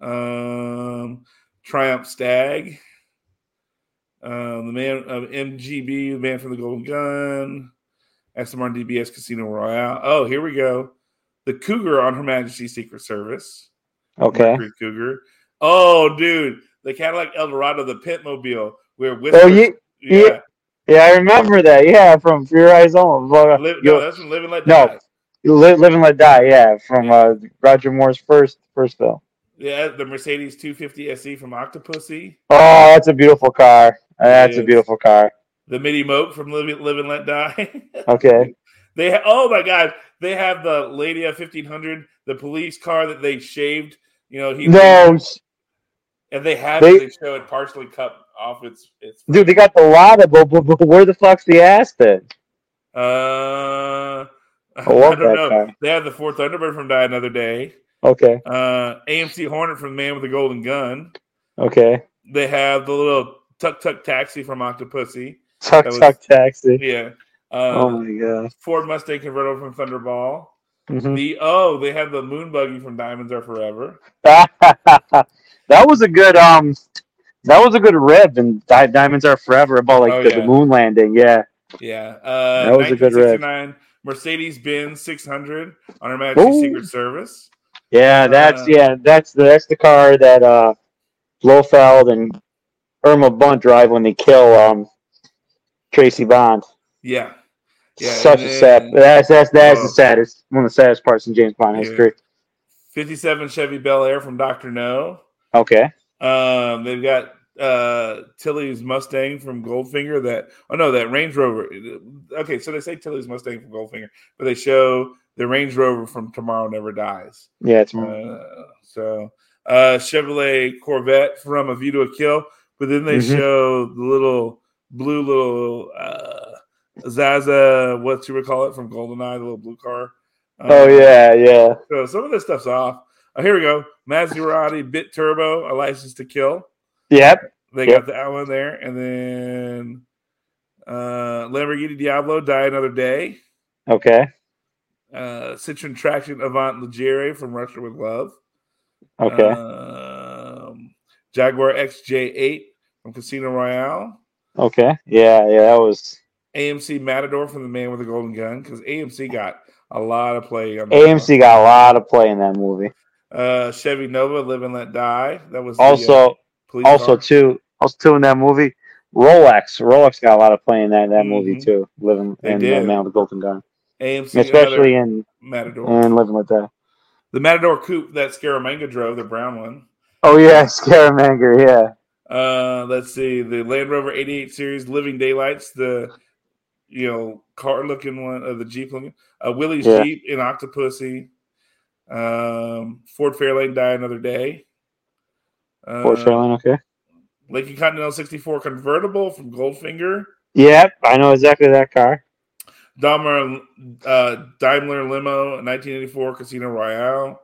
um, Triumph Stag, um, the man of MGB, the man from the Golden Gun, Aston Martin DBS Casino Royale. Oh, here we go. The Cougar on Her Majesty's Secret Service. Okay. Mercury Cougar. Oh, dude, the Cadillac Eldorado, the Pitmobile, where with. Oh, ye- yeah, Yeah, I remember that. Yeah, from Your Eyes Only. Live, no, that's from Live and Let No. Die. you Live, Live and Let Die. Yeah, from uh, Roger Moore's first first film. Yeah, the Mercedes 250 SE from Octopussy. Oh, that's a beautiful car. That's a beautiful car. The Mini Moke from Live, Live and Let Die. [LAUGHS] Okay. they ha- oh my god, they have the Lady of 1500, the police car that they shaved. You know, he No, and they have They- it. They show it partially cut off its its. Dude, they got the Lada, but, but, but where the fuck's the Aspen? Uh, [LAUGHS] I love don't know. car. They have the Ford Thunderbird from Die Another Day. Okay, Uh, AMC Hornet from Man with the Golden Gun. okay. They have the little Tuk Tuk Taxi from Octopussy. Tuck was- Tuck Taxi. Yeah. Uh, Oh my god. Ford Mustang convertible from Thunderball. Mhm. The oh, they have the Moon Buggy from Diamonds Are Forever. [LAUGHS] that was a good um. That was a good rev in Di- Diamonds Are Forever about like Oh, the, yeah. the moon landing. Yeah. Yeah. Uh, That was a good rev. Mercedes Benz 600 on Her Majesty's Ooh. Secret Service. Yeah, that's Uh, yeah, that's the that's the car that uh Blofeld and Irma Bunt drive when they kill um Tracy Bond. Yeah. Yeah. Such and a sad that's that's that's Oh. the saddest one of the saddest parts in James Bond Yeah. history. 57 Chevy Bel Air from Dr. No. Okay. Um, they've got uh Tilly's Mustang from Goldfinger that oh no that Range Rover okay so they say Tilly's Mustang from Goldfinger but they show the Range Rover from Tomorrow Never Dies Yeah, it's uh, so uh Chevrolet Corvette from A View to a Kill but then they Mhm. show the little blue little uh Zaza what you would call it from Goldeneye the little blue car Oh Um, yeah, yeah. so some of this stuff's off oh, here we go Maserati Bit Turbo a license to kill Yep. they Yep. got that one there, and then uh, Lamborghini Diablo Die Another Day, Okay. uh, Citroen Traction Avant Legere from Russia with Love, Okay. um, Jaguar XJ8 from Casino Royale, okay. Yeah, yeah, that was AMC Matador from The Man with the Golden Gun because AMC got a lot of play AMC got a lot of play in that movie. Uh, Chevy Nova Live and Let Die. That was the, Also uh, also car. too also too in that movie. Rolex. Rolex got a lot of play in that, that movie Mhm. too. Living They in did. uh, Man with the Golden Gun. AMC Especially in Matador. and Living with That. the Matador Coupe that Scaramanga drove, the brown one. Oh yeah, [LAUGHS] Scaramanga, yeah. Uh, let's see, the Land Rover 88 series, Living Daylights, the you know car looking one, uh, the Jeep looking, uh, Willys Yeah. Jeep in Octopussy, um, Ford Fairlane Die Another Day, uh, Ford Fairlane, okay. Lincoln Continental 64 convertible from Goldfinger, Yep, I know exactly that car. Daimler, uh, Daimler Limo 1984 Casino Royale,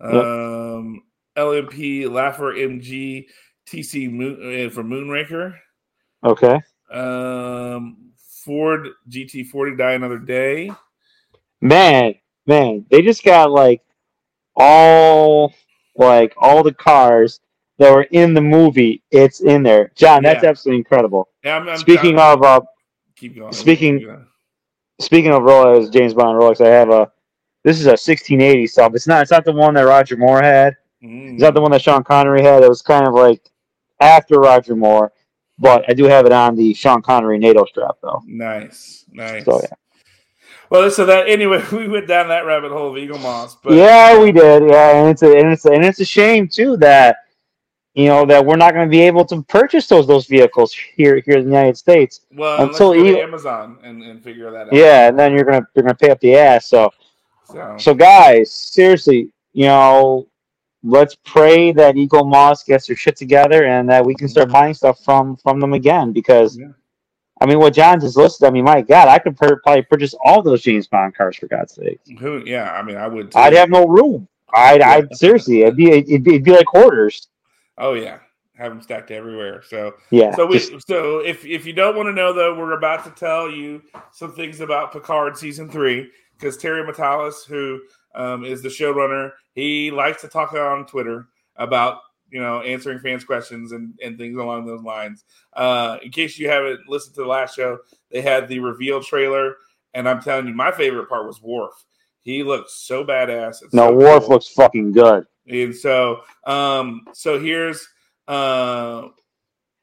um, LMP Laffer MG TC Moon, uh, from Moonraker. Okay. Um, Ford GT40 Die Another Day. Man, man, they just got like all like all the cars that were in the movie. It's in there. John, that's Yeah. absolutely incredible. Yeah, I'm, I'm Speaking I'm- of uh keep going. speaking- Yeah. speaking of Rolex, James Bond Rolex, I have a this is a 1680 sub. It's not it's not the one that Roger Moore had. Mm. It's not the one that Sean Connery had. It was kind of like after Roger Moore, but I do have it on the Sean Connery NATO strap though. nice, nice. So yeah. Well, so that anyway, [LAUGHS] we went down that rabbit hole of Eaglemoss, but yeah, we did. Yeah, and it's a, and it's a, and it's a shame too that you know that we're not going to be able to purchase those those vehicles here here in the United States. well, until let's go to Amazon and, and figure that out. Yeah, and then you're gonna you're gonna pay up the ass. So So, so guys, seriously, you know, let's pray that Eaglemoss gets their shit together and that we can start buying stuff from from them again because. Yeah. I mean, what John just listed. I mean, my God, I could per- probably purchase all those James Bond cars for God's sake. who? Yeah, I mean, I would. Too. I'd have no room. I'd, Yeah. I'd seriously, it'd be, it'd be, it'd be like hoarders. Oh yeah, have them stacked everywhere. So Yeah. So we just- so if if you don't want to know though, we're about to tell you some things about Picard season three because Terry Matalas, who um, is the showrunner, he likes to talk on Twitter about you know answering fans' questions and and things along those lines. Uh, in case you haven't listened to the last show, they had the reveal trailer, and I'm telling you, my favorite part was Worf. He looks so badass. and no, so Worf cool. looks fucking good. And so, um, so here's, uh,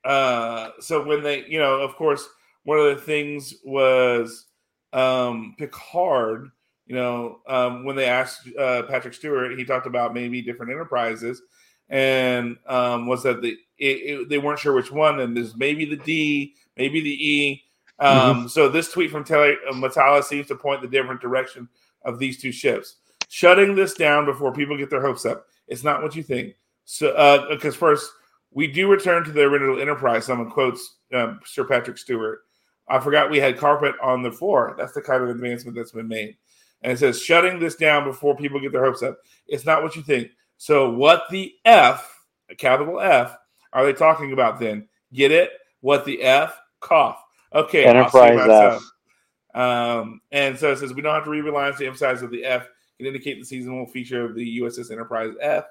uh, so when they, you know, of course, one of the things was, um, Picard, you know, um, when they asked uh, Patrick Stewart, he talked about maybe different enterprises, and um, was that the it, it, they weren't sure which one, and there's maybe the D, maybe the E. Um, So this tweet from Telly uh, Matala seems to point the different direction of these two ships. Shutting this down before people get their hopes up. It's not what you think. So, because first we do return to the original Enterprise. Someone quotes um, Sir Patrick Stewart. I forgot we had carpet on the floor. That's the kind of advancement that's been made. And it says shutting this down before people get their hopes up. It's not what you think. So, what the F, a capital F, are they talking about then? Get it? What the F? Cough. Okay. Enterprise F. Um, and so it says we don't have to re-rely on the emphasize of the F can indicate the season will feature of the USS Enterprise F,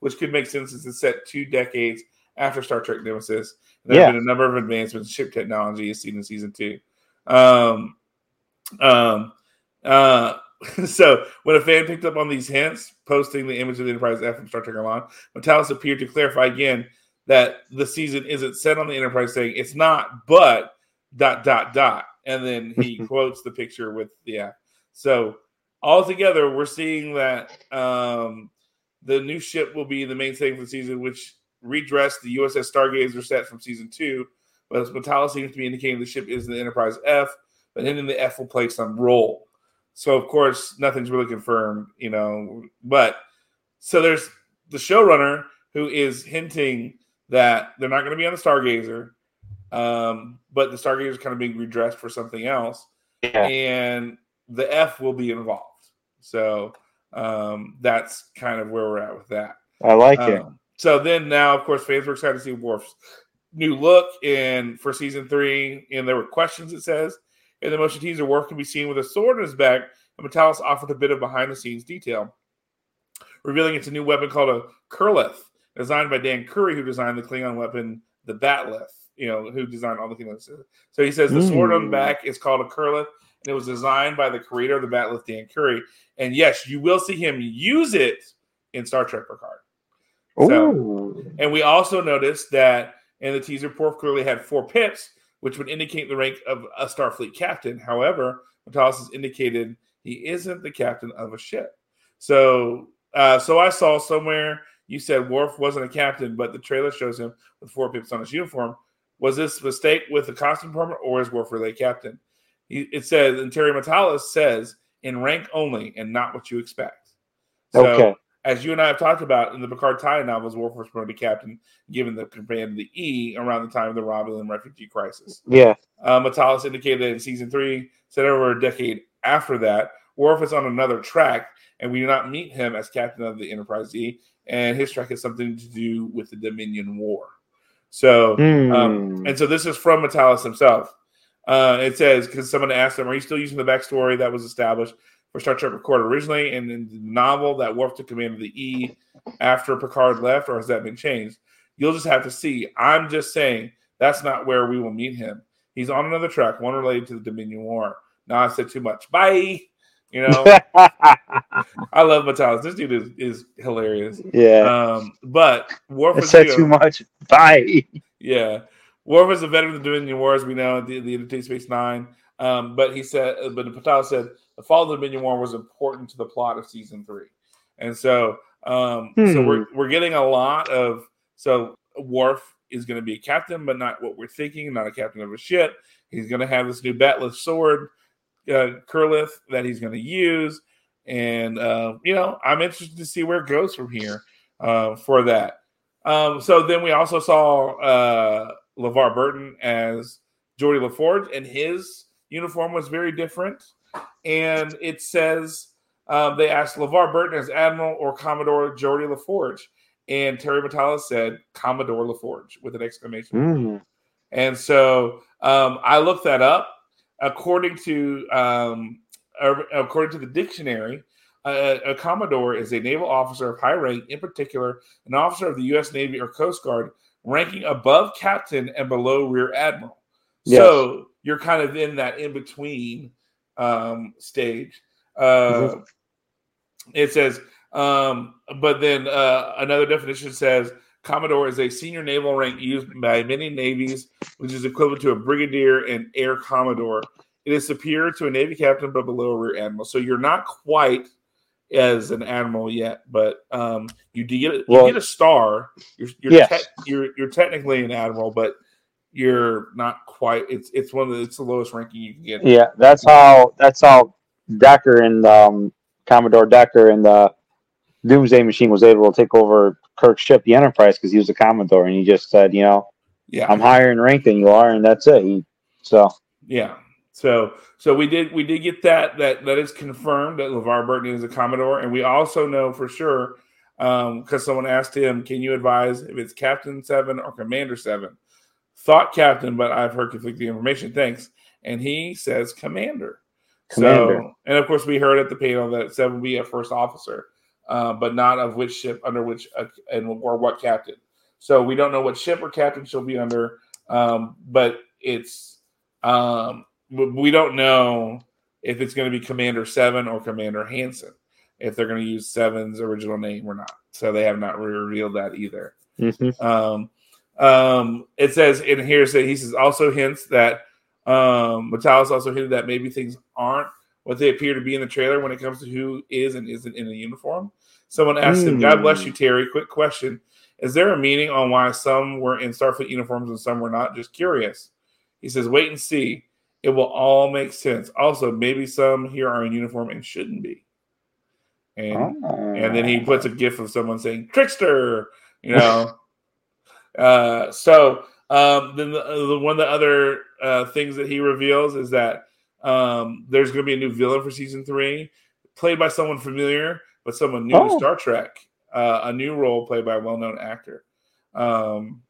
which could make sense since it's set two decades after Star Trek Nemesis. There yeah. have been a number of advancements in ship technology as seen in season two. Um, um, uh, [LAUGHS] so when a fan picked up on these hints, posting the image of the Enterprise F from Star Trek Online, Matalas appeared to clarify again that the season isn't set on the Enterprise, saying it's not, but dot dot dot, and then he [LAUGHS] quotes the picture with the F. So altogether, we're seeing that um, the new ship will be the main thing for the season, which redressed the USS Stargazer set from season two. But Matalas seems to be indicating the ship is the Enterprise F, but hinting the F will play some role. So of course, nothing's really confirmed, you know. But so there's the showrunner who is hinting that they're not going to be on the Stargazer, um, but the Stargazer is kind of being redressed for something else, yeah. and the F will be involved. So um, that's kind of where we're at with that. I like um, it. So then now, of course, fans were excited to see Worf's new look in for season three, and there were questions. It says in the motion teaser, Worf can be seen with a sword in his back, and Matalas offered a bit of behind the scenes detail, revealing it's a new weapon called a Kurlith, designed by Dan Curry, who designed the Klingon weapon, the Bat'leth. You know, who designed all the Klingons. So he says the mm. sword on the back is called a Kurlith, and it was designed by the creator of the Bat'leth, Dan Curry. And yes, you will see him use it in Star Trek Picard. So, and we also noticed that in the teaser, Worf clearly had four pips, which would indicate the rank of a Starfleet captain. However, Matalas has indicated he isn't the captain of a ship. So, uh, so I saw somewhere you said Worf wasn't a captain, but the trailer shows him with four pips on his uniform. Was this mistake with the costume department, or is Worf really a captain? He, it says, and Terry Matalas says, in rank only and not what you expect. So, okay. As you and I have talked about in the Picard tie novels, Worf was promoted to captain, given the command of the E around the time of the Romulan refugee crisis. Yeah. Uh, Matalas indicated that in season three, said over a decade after that, Worf is on another track, and we do not meet him as captain of the Enterprise E, and his track has something to do with the Dominion War. So, mm. um, hmm. and so this is from Matalas himself. Uh, it says because someone asked him, "Are you still using the backstory that was established for Star Trek Picard originally and in the novel that Worf took command of the E after Picard left, or has that been changed?" You'll just have to see. I'm just saying that's not where we will meet him. He's on another track, one related to the Dominion War. Now I said too much. Bye. You know, [LAUGHS] I love Matalas. This dude is, is hilarious. Yeah. Um, but Worf said too much. Bye. Yeah. Worf was a veteran of the Dominion Wars, we know, the, the Deep Space Nine. Um, but he said, but Patel said the fall of the Dominion War was important to the plot of season three, and so, um, hmm. so we're we're getting a lot of so Worf is going to be a captain, but not what we're thinking, not a captain of a ship. He's going to have this new Bat'leth sword, uh, Kurlith, that he's going to use, and uh, you know, I'm interested to see where it goes from here uh, for that. Um, so then we also saw uh, LeVar Burton as Geordi LaForge, and his uniform was very different. And it says um, they asked LeVar Burton as Admiral or Commodore Geordi LaForge. And Terry Matalas said Commodore LaForge with an exclamation. Mm. And so um, I looked that up. According to um, according to the dictionary, uh, a Commodore is a naval officer of high rank, in particular, an officer of the U.S. Navy or Coast Guard ranking above captain and below rear admiral. Yes. So you're kind of in that in between um, stage. Uh, mm-hmm. It says, um, but then uh, another definition says Commodore is a senior naval rank used by many navies, which is equivalent to a brigadier and air commodore. It is superior to a navy captain, but below a rear admiral. So you're not quite as an admiral yet, but um, you do get well, you get a star. You're you're, yes. te- you're you're technically an admiral, but you're not quite. It's it's one of the it's the lowest ranking you can get. Yeah, that's how that's how Decker and um, Commodore Decker and the Doomsday Machine was able to take over Kirk's ship, the Enterprise, because he was a Commodore, and he just said, you know, Yeah, I'm higher in rank than you are, and that's it. He, so Yeah. So so we did we did get that that that is confirmed that LeVar Burton is a Commodore, and we also know for sure because someone asked him, "Can you advise if it's Captain Seven or Commander Seven? Thought Captain, but I've heard conflicting information. Thanks, and he says Commander. Commander. So, and of course, we heard at the panel that Seven will be a first officer, uh, but not of which ship under which uh, and or what captain. So we don't know what ship or captain she'll be under, um, but it's um, we don't know if it's going to be Commander Seven or Commander Hansen, if they're going to use Seven's original name or not. So they have not revealed that either. mhm. Um, um, it says in here that he says also hints that um, Matalas also hinted that maybe things aren't what they appear to be in the trailer when it comes to who is and isn't in a uniform. Someone asked him, "God bless you, Terry." Quick question: Is there a meaning on why some were in Starfleet uniforms and some were not? Just curious. He says, "Wait and see. It will all make sense." Also, maybe some here are in uniform and shouldn't be. And and then he puts a gif of someone saying trickster you know [LAUGHS] uh so um then the, the one of the other uh things that he reveals is that um there's going to be a new villain for season three played by someone familiar but someone new to Oh. star trek uh, a new role played by a well-known actor um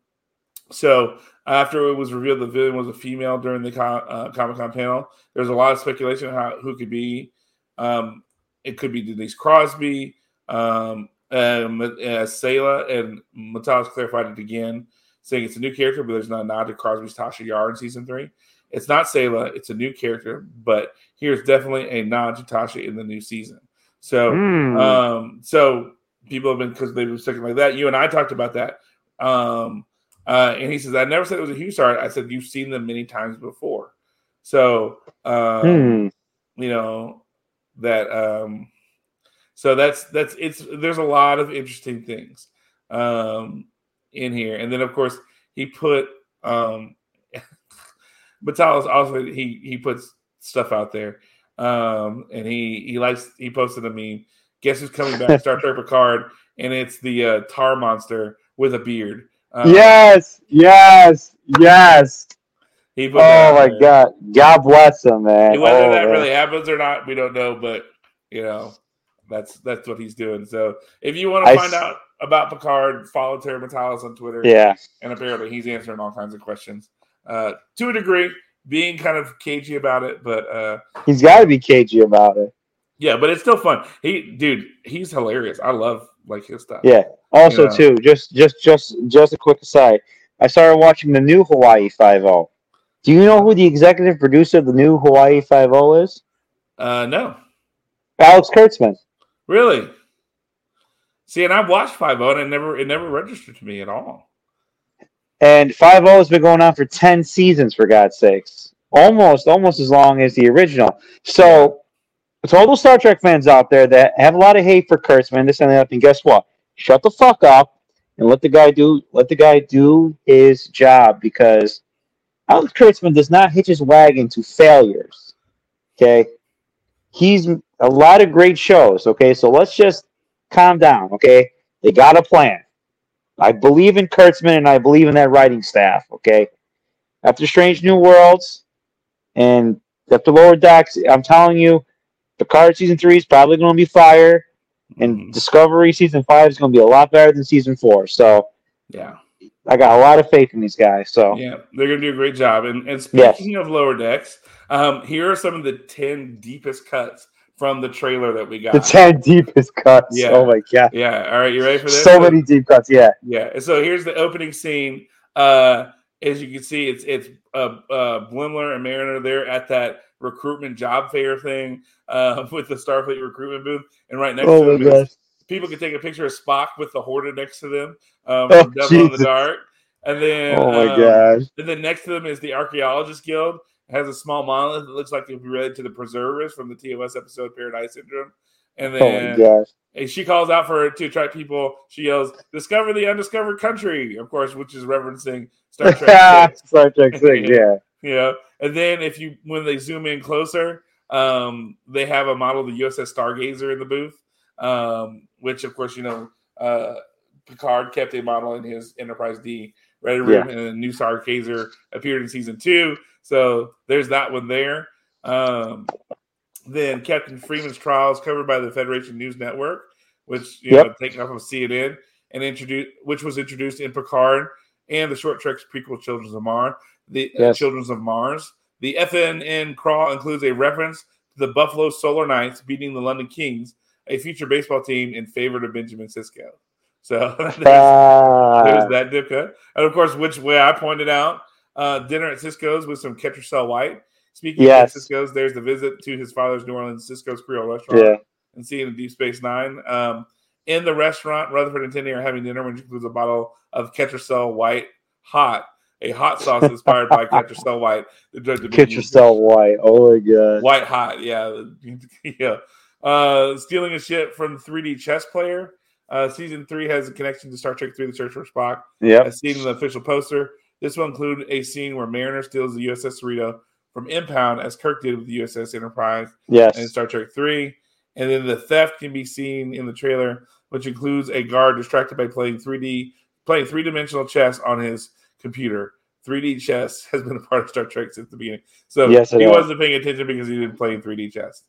so after it was revealed the villain was a female during the co- uh, comic-con panel there's a lot of speculation on how who could be um it could be Denise Crosby, um, um, uh, Sayla, and Matalas clarified it again, saying it's a new character, but there's not a nod to Crosby's Tasha Yar in season three. It's not Sayla, it's a new character, but here's definitely a nod to Tasha in the new season. So, Hmm. um, so people have been because they've been sticking like that. You and I talked about that. Um, uh, and he says, I never said it was a huge star. I said you've seen them many times before. So, um, Hmm. you know that um so that's that's it's there's a lot of interesting things um in here and then of course he put um [LAUGHS] also he he puts stuff out there um and he he likes he posted a meme guess who's coming back Star Trek [LAUGHS] Picard and it's the uh, tar monster with a beard um, yes, yes, yes. he Oh my there. God, God bless him, man. And whether Oh, that man. really happens or not, we don't know. But you know, that's that's what he's doing. So if you want to I find s- out about Picard, follow Terry Matalas on Twitter. yeah, and apparently he's answering all kinds of questions uh, to a degree, being kind of cagey about it. But uh, he's got to be cagey about it. yeah, but it's still fun. He, dude, he's hilarious. I love like his stuff. Yeah. Also, Yeah. too, just just just just a quick aside. I started watching the new Hawaii Five O. Do you know who the executive producer of the new Hawaii Five O is? Uh, no, Alex Kurtzman. Really. See, and I've watched Five O, and it never it never registered to me at all. And Five O has been going on for ten seasons, for God's sakes. Almost, almost as long as the original. So, to all those Star Trek fans out there that have a lot of hate for Kurtzman, this and that, and guess what? Shut the fuck up and let the guy do let the guy do his job because Alex Kurtzman does not hitch his wagon to failures. Okay, he's a lot of great shows. Okay, so let's just calm down. Okay, they got a plan. I believe in Kurtzman and I believe in that writing staff. Okay, after Strange New Worlds and after Lower Decks, I'm telling you, Picard season three is probably going to be fire, and Mhm. Discovery season five is going to be a lot better than season four. So Yeah. I got a lot of faith in these guys. So Yeah, they're going to do a great job. And, and Yes. speaking of lower decks, um, here are some of the 10 deepest cuts from the trailer that we got. the ten deepest cuts. Yeah. Oh my god, yeah. All right. You ready for this? so many deep cuts. Yeah. Yeah. So here's the opening scene. Uh, as you can see, it's it's uh, uh, Boimler and Mariner there at that recruitment job fair thing uh, [LAUGHS] with the Starfleet recruitment booth, and right next Oh to them is people can take a picture of Spock with the Horta next to them um, Oh, Devil in the Dark, and then Oh my um, gosh. and then next to them is the Archaeologist Guild. Has a small monolith that looks like it would be related to the Preservers from the TOS episode Paradise Syndrome. And Oh then gosh. and she calls out for it to attract people. She yells, "Discover the undiscovered country!" Of course, which is referencing Star Trek. [LAUGHS] Star Trek Six. [LAUGHS] Yeah. know. And then if you when they zoom in closer, um, they have a model of the USS Stargazer in the booth. um, which of course you know uh, Picard kept a model in his Enterprise D Red Room, Yeah. and then New Stargazer appeared in season two. So there's that one there. Um, then Captain Freeman's trials covered by the Federation News Network, which you Yep. know taken off of CNN and introduced, which was introduced in Picard and the short treks prequel Children of Mars. The uh, Children of Mars. The FNN crawl includes a reference to the Buffalo Solar Knights beating the London Kings, a future baseball team in favor of Benjamin Sisko. So [LAUGHS] there's, Ah, there's that dip cut. And of course, which way I pointed out, uh, dinner at Sisko's with some Ketracel White. Speaking Yes. of Sisko's, there's the visit to his father's New Orleans Sisko's Creole restaurant yeah. and seeing the Deep Space Nine. Um, in the restaurant, Rutherford and Tendi are having dinner, which includes a bottle of Ketracel White Hot, a hot sauce inspired by [LAUGHS] Ketracel White. The drug to be Get used- yourself white. Oh my god. White Hot, yeah, [LAUGHS] yeah. Uh, stealing a ship from 3D chess player. Uh, season three has a connection to Star Trek 3: The Search for Spock Yeah, as seen in the official poster. This will include a scene where Mariner steals the USS Cerrito from Impound, as Kirk did with the USS Enterprise Yes. in Star Trek 3. And then the theft can be seen in the trailer, which includes a guard distracted by playing 3D, playing three dimensional chess on his computer. 3D chess [LAUGHS] has been a part of Star Trek since the beginning. So Yes, he has. wasn't paying attention because he didn't play 3D chess.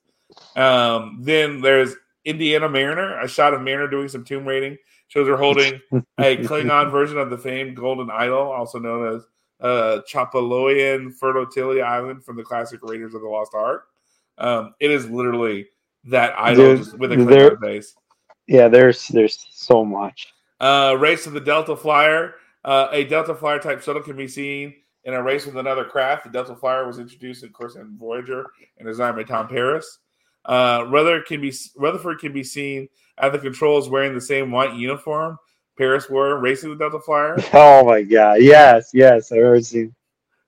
Um, then there's Indiana Mariner, a shot of Mariner doing some tomb raiding. Shows her holding a [LAUGHS] Klingon version of the famed Golden Idol, also known as uh, Chachapoyan Fertility Island from the classic Raiders of the Lost Ark. Um, it is literally that idol with a there- Klingon face. Yeah, there's there's so much. Uh, race of the Delta Flyer. Uh, a Delta Flyer type shuttle can be seen in a race with another craft. The Delta Flyer was introduced, of course, in Voyager and designed by Tom Paris. Uh, Ruther can be Rutherford can be seen at the controls wearing the same white uniform Paris wore racing the Delta Flyer. [LAUGHS] Oh my god. Yes, yes. I've ever seen.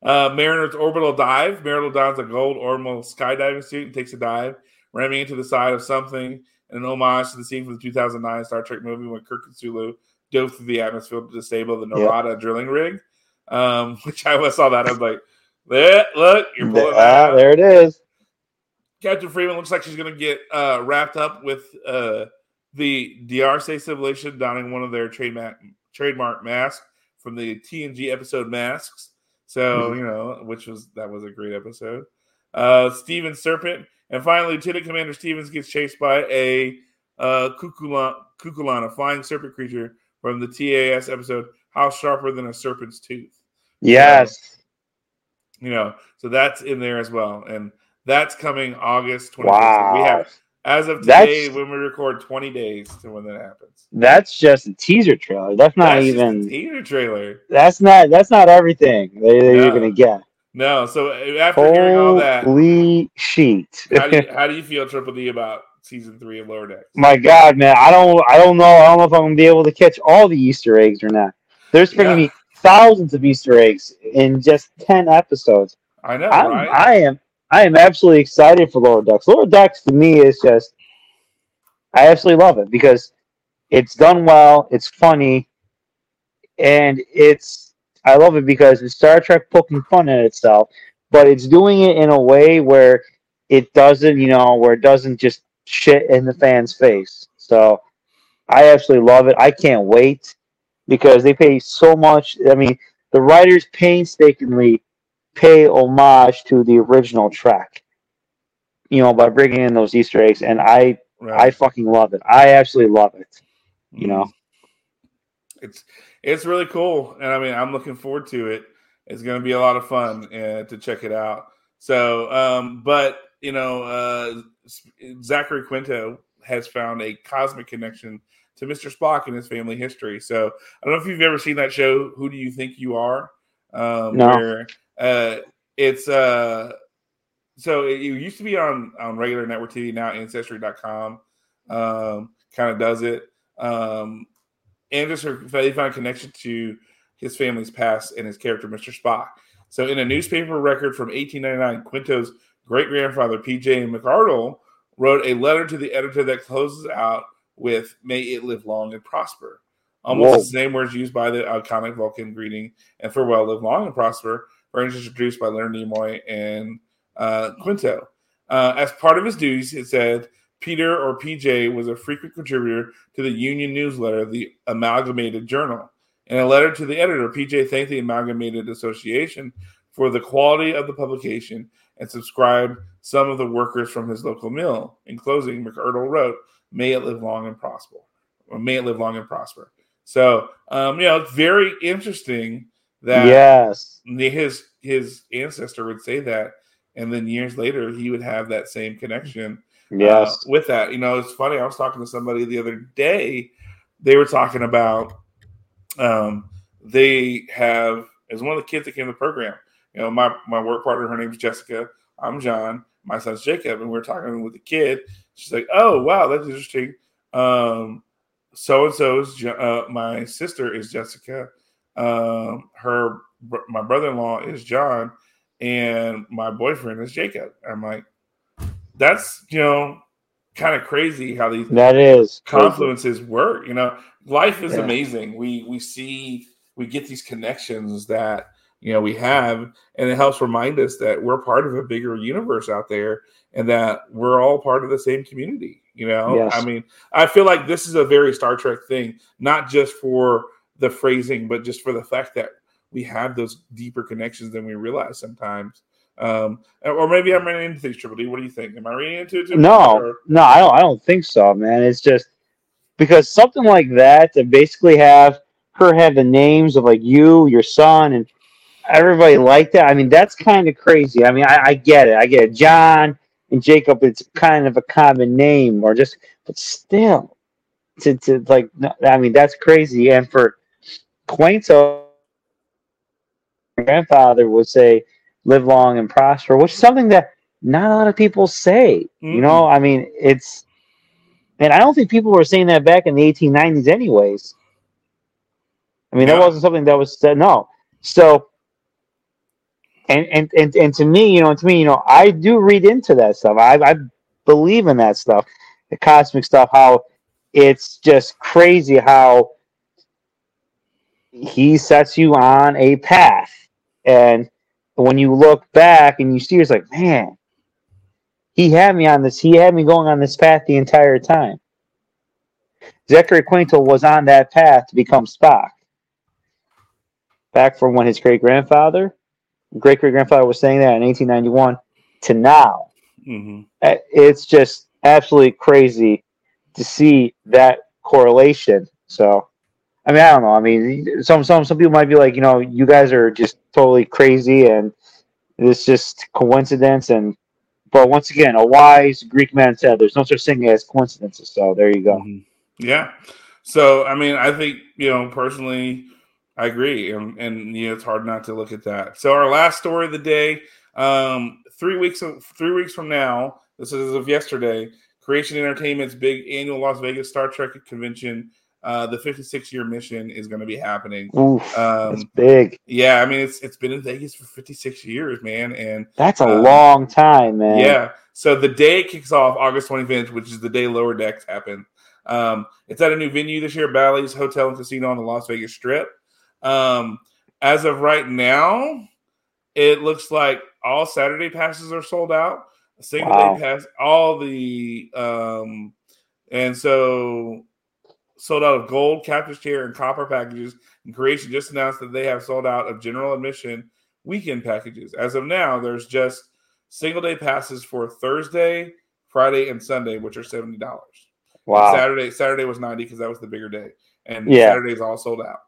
Uh, Mariner's orbital dive. Mariner dons a gold orbital skydiving suit and takes a dive, ramming into the side of something. In an homage to the scene from the 2009 Star Trek movie when Kirk and Sulu dove through the atmosphere to disable the Yep. Narada drilling rig. Um, [LAUGHS] which I was saw that I was like, "There, look, you're pulling Ah, there it is. Captain Freeman looks like she's going to get uh, wrapped up with uh, the D'Arsay civilization donning one of their trademark trademark masks from the TNG episode Masks. So Mhm. you know, which was that was a great episode. Uh, Steven Serpent, and finally, Lieutenant Commander Stevens gets chased by a uh, a flying serpent creature from the TAS episode "How Sharper Than a Serpent's Tooth." Yes. You know, so that's in there as well, and that's coming August 25th. Wow. We have as of That's- today when we record 20 days to when that happens. That's just a teaser trailer. That's not That's even. teaser trailer. That's not. That's not everything that you're gonna get. No, so uh, after hearing all that, Holy sheet! how do you [LAUGHS] how do you feel, Triple D, about season three of Lower Decks? My God, man, I don't. I don't know. I don't know if I'm gonna be able to catch all the Easter eggs or not. There's gonna Yeah. be thousands of Easter eggs in just ten episodes. I know, I'm, right? I am. I am absolutely excited for Lower Decks. Lower Decks to me is just. I absolutely love it because it's done well. It's funny, and it's. I love it because it's Star Trek poking fun at itself, but it's doing it in a way where it doesn't, you know, where it doesn't just shit in the fan's face. So I absolutely love it. I can't wait because they pay so much. I mean, the writers painstakingly pay homage to the original track, you know, by bringing in those Easter eggs, and I I fucking love it. I absolutely love it. You know, it's it's really cool, and I mean, I'm looking forward to it. It's going to be a lot of fun uh, to check it out. So, um, but you know, uh, Zachary Quinto has found a cosmic connection to Mr. Spock in his family history. So, I don't know if you've ever seen that show. Who do you think you are? Um, No. Where uh, it's uh, so it, it used to be on on regular network TV. Now Ancestry.com um, kind of does it. Um, Anderson they found a connection to his family's past and his character, Mr. Spock. So, in a newspaper record from 1899, Quinto's great grandfather, P.J. McArdle, wrote a letter to the editor that closes out with "May it live long and prosper." Almost Whoa. the same words used by the iconic Vulcan greeting and farewell, live long and prosper, were introduced by Leonard Nimoy and uh, Quinto. Uh, as part of his duties, it said Peter or PJ was a frequent contributor to the union newsletter, the Amalgamated Journal. In a letter to the editor, PJ thanked the Amalgamated Association for the quality of the publication and subscribed some of the workers from his local mill. In closing, McArdle wrote, "May it live long and prosper." Or may it live long and prosper. So, um, you know, it's very interesting that yes, his his ancestor would say that, and then years later he would have that same connection. uh, yes, with that, you know, it's funny. I was talking to somebody the other day. They were talking about um, they have as one of the kids that came to the program. You know, my my work partner, her name's Jessica. I'm John. My son's Jacob, and we are talking with the kid. She's like, "Oh, wow, that's interesting." Um, so and so's uh, my sister is Jessica. Um, her my brother in law is John, and my boyfriend is Jacob. I'm like, that's you know, kind of crazy how these that is crazy. confluences work. You know, life is Yeah. amazing. We we see we get these connections that you know we have, and it helps remind us that we're part of a bigger universe out there, and that we're all part of the same community. You know, Yes. I mean, I feel like this is a very Star Trek thing, not just for the phrasing, but just for the fact that we have those deeper connections than we realize sometimes. Um, or maybe I'm reading into things, Triple D. What do you think? Am I reading into it? too No, or- no, I don't. I don't think so, man. It's just because something like that to basically have her have the names of like you, your son, and everybody like that. I mean, that's kind of crazy. I mean, I, I get it. I get it. John and Jacob. It's kind of a common name, or just, but still, to to like, I mean, that's crazy. And for Quinto, my grandfather would say, "Live long and prosper," which is something that not a lot of people say. You know, I mean, it's, and I don't think people were saying that back in the 1890s, anyways. I mean, that wasn't something that was said. No, so, and and and and to me, you know, to me, you know, I do read into that stuff. I I believe in that stuff, the cosmic stuff. How it's just crazy how he sets you on a path, and when you look back and you see, it's like, man, he had me on this. He had me going on this path the entire time. Zachary Quinto was on that path to become Spock. Back from when his great grandfather, great great grandfather was saying that in 1891 to now. Mhm. Uh, It's just absolutely crazy to see that correlation. So, I mean, I don't know. I mean, some some some people might be like, you know, you guys are just totally crazy, and it's just coincidence. And but once again, a wise Greek man said, "There's no such thing as coincidences." So there you go. Mhm. Yeah. So I mean, I think you know personally, I agree, and and know it's hard not to look at that. So our last story of the day, um, three weeks of, three weeks from now, this is as of yesterday. Creation Entertainment's big annual Las Vegas Star Trek convention, uh, the 56 year mission is going to be happening. Oof, Um, that's big. Yeah, I mean it's it's been in Vegas for 56 years, man, and That's a uh, long time, man. yeah. So the day it kicks off August 25th, which is the day Lower Decks happen. Um, it's at a new venue this year, Bally's Hotel and Casino on the Las Vegas Strip. Um, as of right now, it looks like all Saturday passes are sold out. A single Wow. day pass, all the um, and so sold out of gold, captain's chair, and copper packages. And Creation just announced that they have sold out of general admission weekend packages. As of now, there's just single day passes for Thursday, Friday, and Sunday, which are seventy dollars. Wow. Saturday, Saturday was ninety because that was the bigger day, and Yeah. Saturday's all sold out.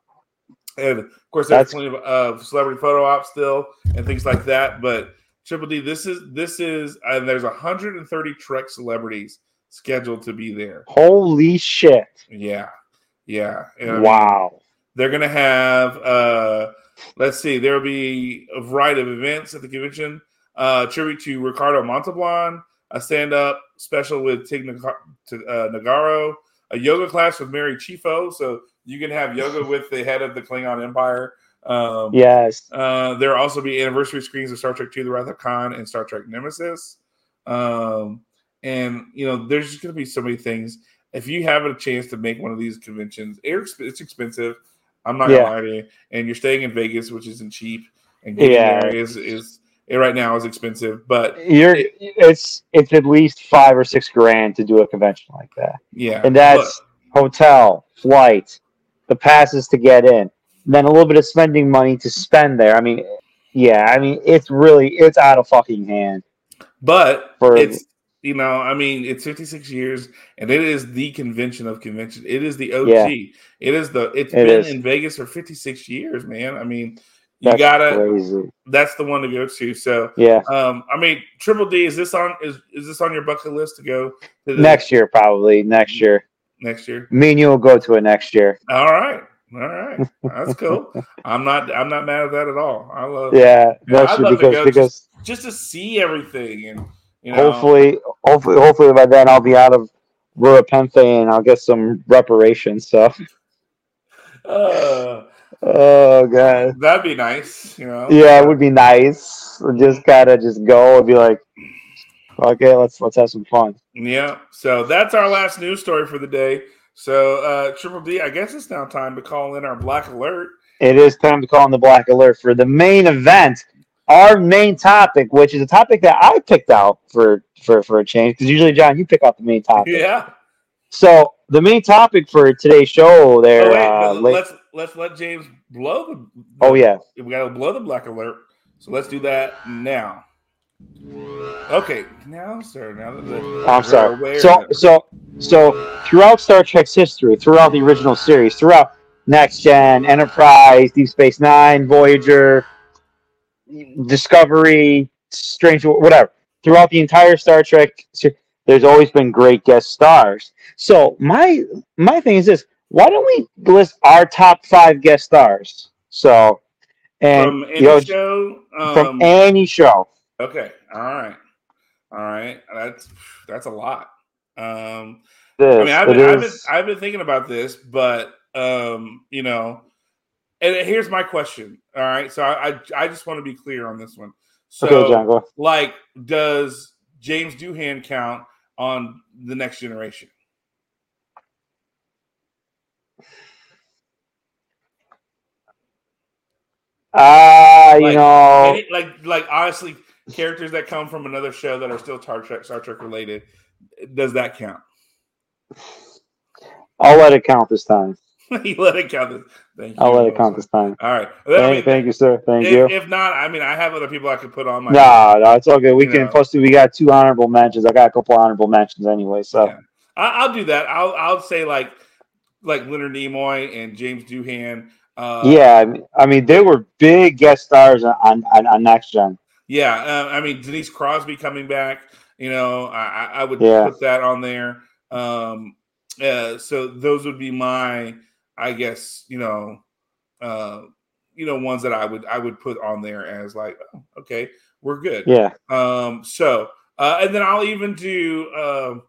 And of course, there's That's- plenty of uh, celebrity photo ops still and things like that. But Triple D, this is this is and there's 130 Trek celebrities scheduled to be there. Holy shit. Yeah, yeah. And I mean, Wow. they're gonna have uh let's see, there'll be a variety of events at the convention. Uh tribute to Ricardo Montalban, a stand-up special with Tig Nag- uh, Nagaro, a yoga class with Mary Chieffo, so you can have yoga [LAUGHS] with the head of the Klingon Empire. Um Yes. uh, there will also be anniversary screens of Star Trek II: The Wrath of Khan and Star Trek Nemesis. Um, and you know, there's just going to be so many things. If you have a chance to make one of these conventions, it's it's expensive. I'm not Yeah. gonna lie to you. And you're staying in Vegas, which isn't cheap, and getting Yeah. there is is it right now is expensive, but You're it's it's at least five or six grand to do a convention like that, yeah, and that's hotel, flight, the passes to get in, then a little bit of spending money to spend there. I mean, yeah, I mean it's really it's out of fucking hand. but For- it's you know, I mean, it's 56 years, and it is the convention of convention. It is the OG. Yeah. It is the. It's It been is. in Vegas for 56 years, man. I mean, you That's gotta. crazy. That's the one to go to. So, Yeah, um, I mean, Triple D is this on is is this on your bucket list to go to the next year probably next year. next year? Me and you will go to it next year. All right, all right, that's cool. [LAUGHS] I'm not I'm not mad at that at all. I love Yeah, Yeah, year love to go because just to see everything and you know. hopefully hopefully hopefully by then I'll be out of Ruapenthe and I'll get some reparations. stuff. Uh, [LAUGHS] [LAUGHS] oh god. that'd be nice, you know. Yeah, it would be nice. Just gotta just go and be like, okay, let's let's have some fun. Yeah. So that's our last news story for the day. So uh Triple D, I guess it's now time to call in our black alert. It is time to call in the black alert for the main event. Our main topic, which is a topic that I picked out for for for a change, because usually John, you pick out the main topic. Yeah. So the main topic for today's show, there. Oh, wait, uh, but late- let's let's let James blow the. oh yeah, we gotta blow the black alert. So let's do that now. Okay, now, sir. Now that the, I'm sorry. So, so, so throughout Star Trek's history, throughout the original series, throughout Next Gen, Enterprise, Deep Space Nine, Voyager, Discovery, Strange, whatever, throughout the entire Star Trek, there's always been great guest stars. So my my thing is this: Why don't we list our top five guest stars? So, and from any you know, show, um, from any show. okay, all right, all right. That's that's a lot. Um, This, I mean, I've been, I've been, I've been thinking about this, but um, you know, and here's my question. All right, so I, I, I just want to be clear on this one. So, okay, John, like, does James Doohan count on the next generation? Ah, you Like, know, Any- like, like honestly, characters that come from another show that are still Star Trek, Star Trek related, does that count? I'll let it count this time. [LAUGHS] you let it count. This. Thank you. I'll let it count this time. All right. I Thank, mean, thank you, sir. Thank if, you. if not, I mean, I have other people I could put on my. No, no, it's all good. We can. know. Plus, we got two honorable mentions. I got a couple honorable mentions anyway. So Yeah. I, I'll do that. I'll I'll say like like Leonard Nimoy and James Doohan. Uh, yeah, I mean, I mean, they were big guest stars on on, on Next Gen. yeah. Uh, I mean, Denise Crosby coming back. You know, I, I I would Yeah. put that on there. Um, uh, so those would be my, I guess, you know, uh, you know, ones that I would I would put on there as like, oh, okay, we're good. Yeah, Um, so uh, and then I'll even do um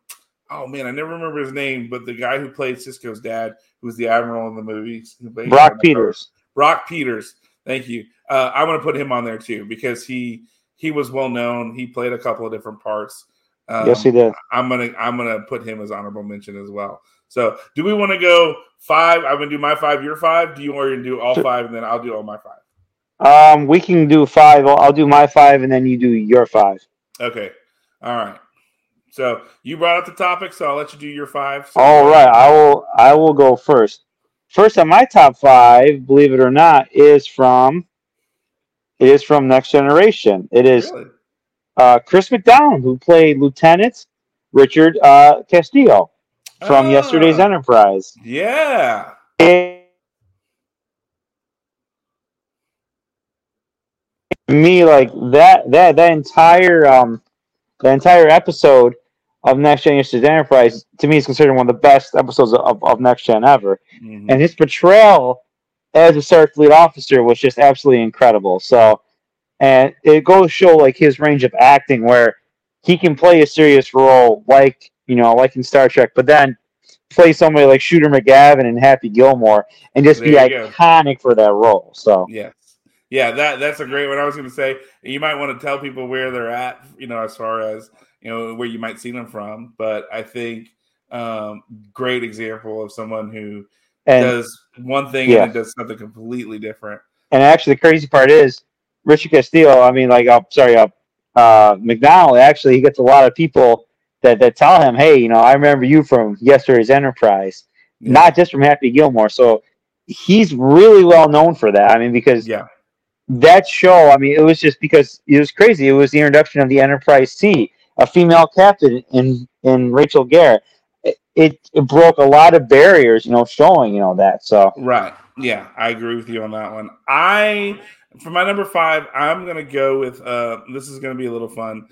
oh man, I never remember his name, but the guy who played Sisko's dad, who was the admiral in the movies, who played- Brock Peters. Brock Peters. Thank you. Uh, I want to put him on there too because he he was well known. He played a couple of different parts. Um, yes, he did. I'm gonna I'm gonna put him as honorable mention as well. So, do we want to go five? I'm gonna do my five, your five. Do you want to do all five, and then I'll do all my five? Um, we can do five. I'll, I'll do my five, and then you do your five. Okay. All right. So you brought up the topic, so I'll let you do your five. So All right, I will. I will go first. First on my top five, believe it or not, is from. It is from Next Generation. It is Really? uh, Chris McDonald, who played Lieutenant Richard uh, Castillo from Ah. yesterday's Enterprise. Yeah. And me, like that, that, that entire, um, the entire episode of Next Gen Yesterday's Enterprise, to me, is considered one of the best episodes of, of Next Gen ever. Mhm. And his portrayal as a Starfleet officer was just absolutely incredible. So, and it goes to show like his range of acting where he can play a serious role, like you know, like in Star Trek, but then play somebody like Shooter McGavin and Happy Gilmore, and just be There go. iconic for that role. So, Yes. Yeah, that that's a great one. I was going to say you might want to tell people where they're at, you know, as far as you know where you might see them from. But I think um, great example of someone who and does one thing Yeah. and does something completely different. and actually, the crazy part is Richard Castillo, I mean, like, uh, sorry, uh, uh, McDonald, actually, he gets a lot of people that, that tell him, hey, you know, I remember you from yesterday's Enterprise, Yeah. not just from Happy Gilmore. So he's really well known for that. I mean, because Yeah. that show, I mean, it was just because it was crazy. It was the introduction of the Enterprise C, a female captain in in Rachel Garrett. It, it, it broke a lot of barriers, you know, showing you know that. So Right. Yeah, I agree with you on that one. I for my number five, I'm gonna go with. uh This is gonna be a little fun.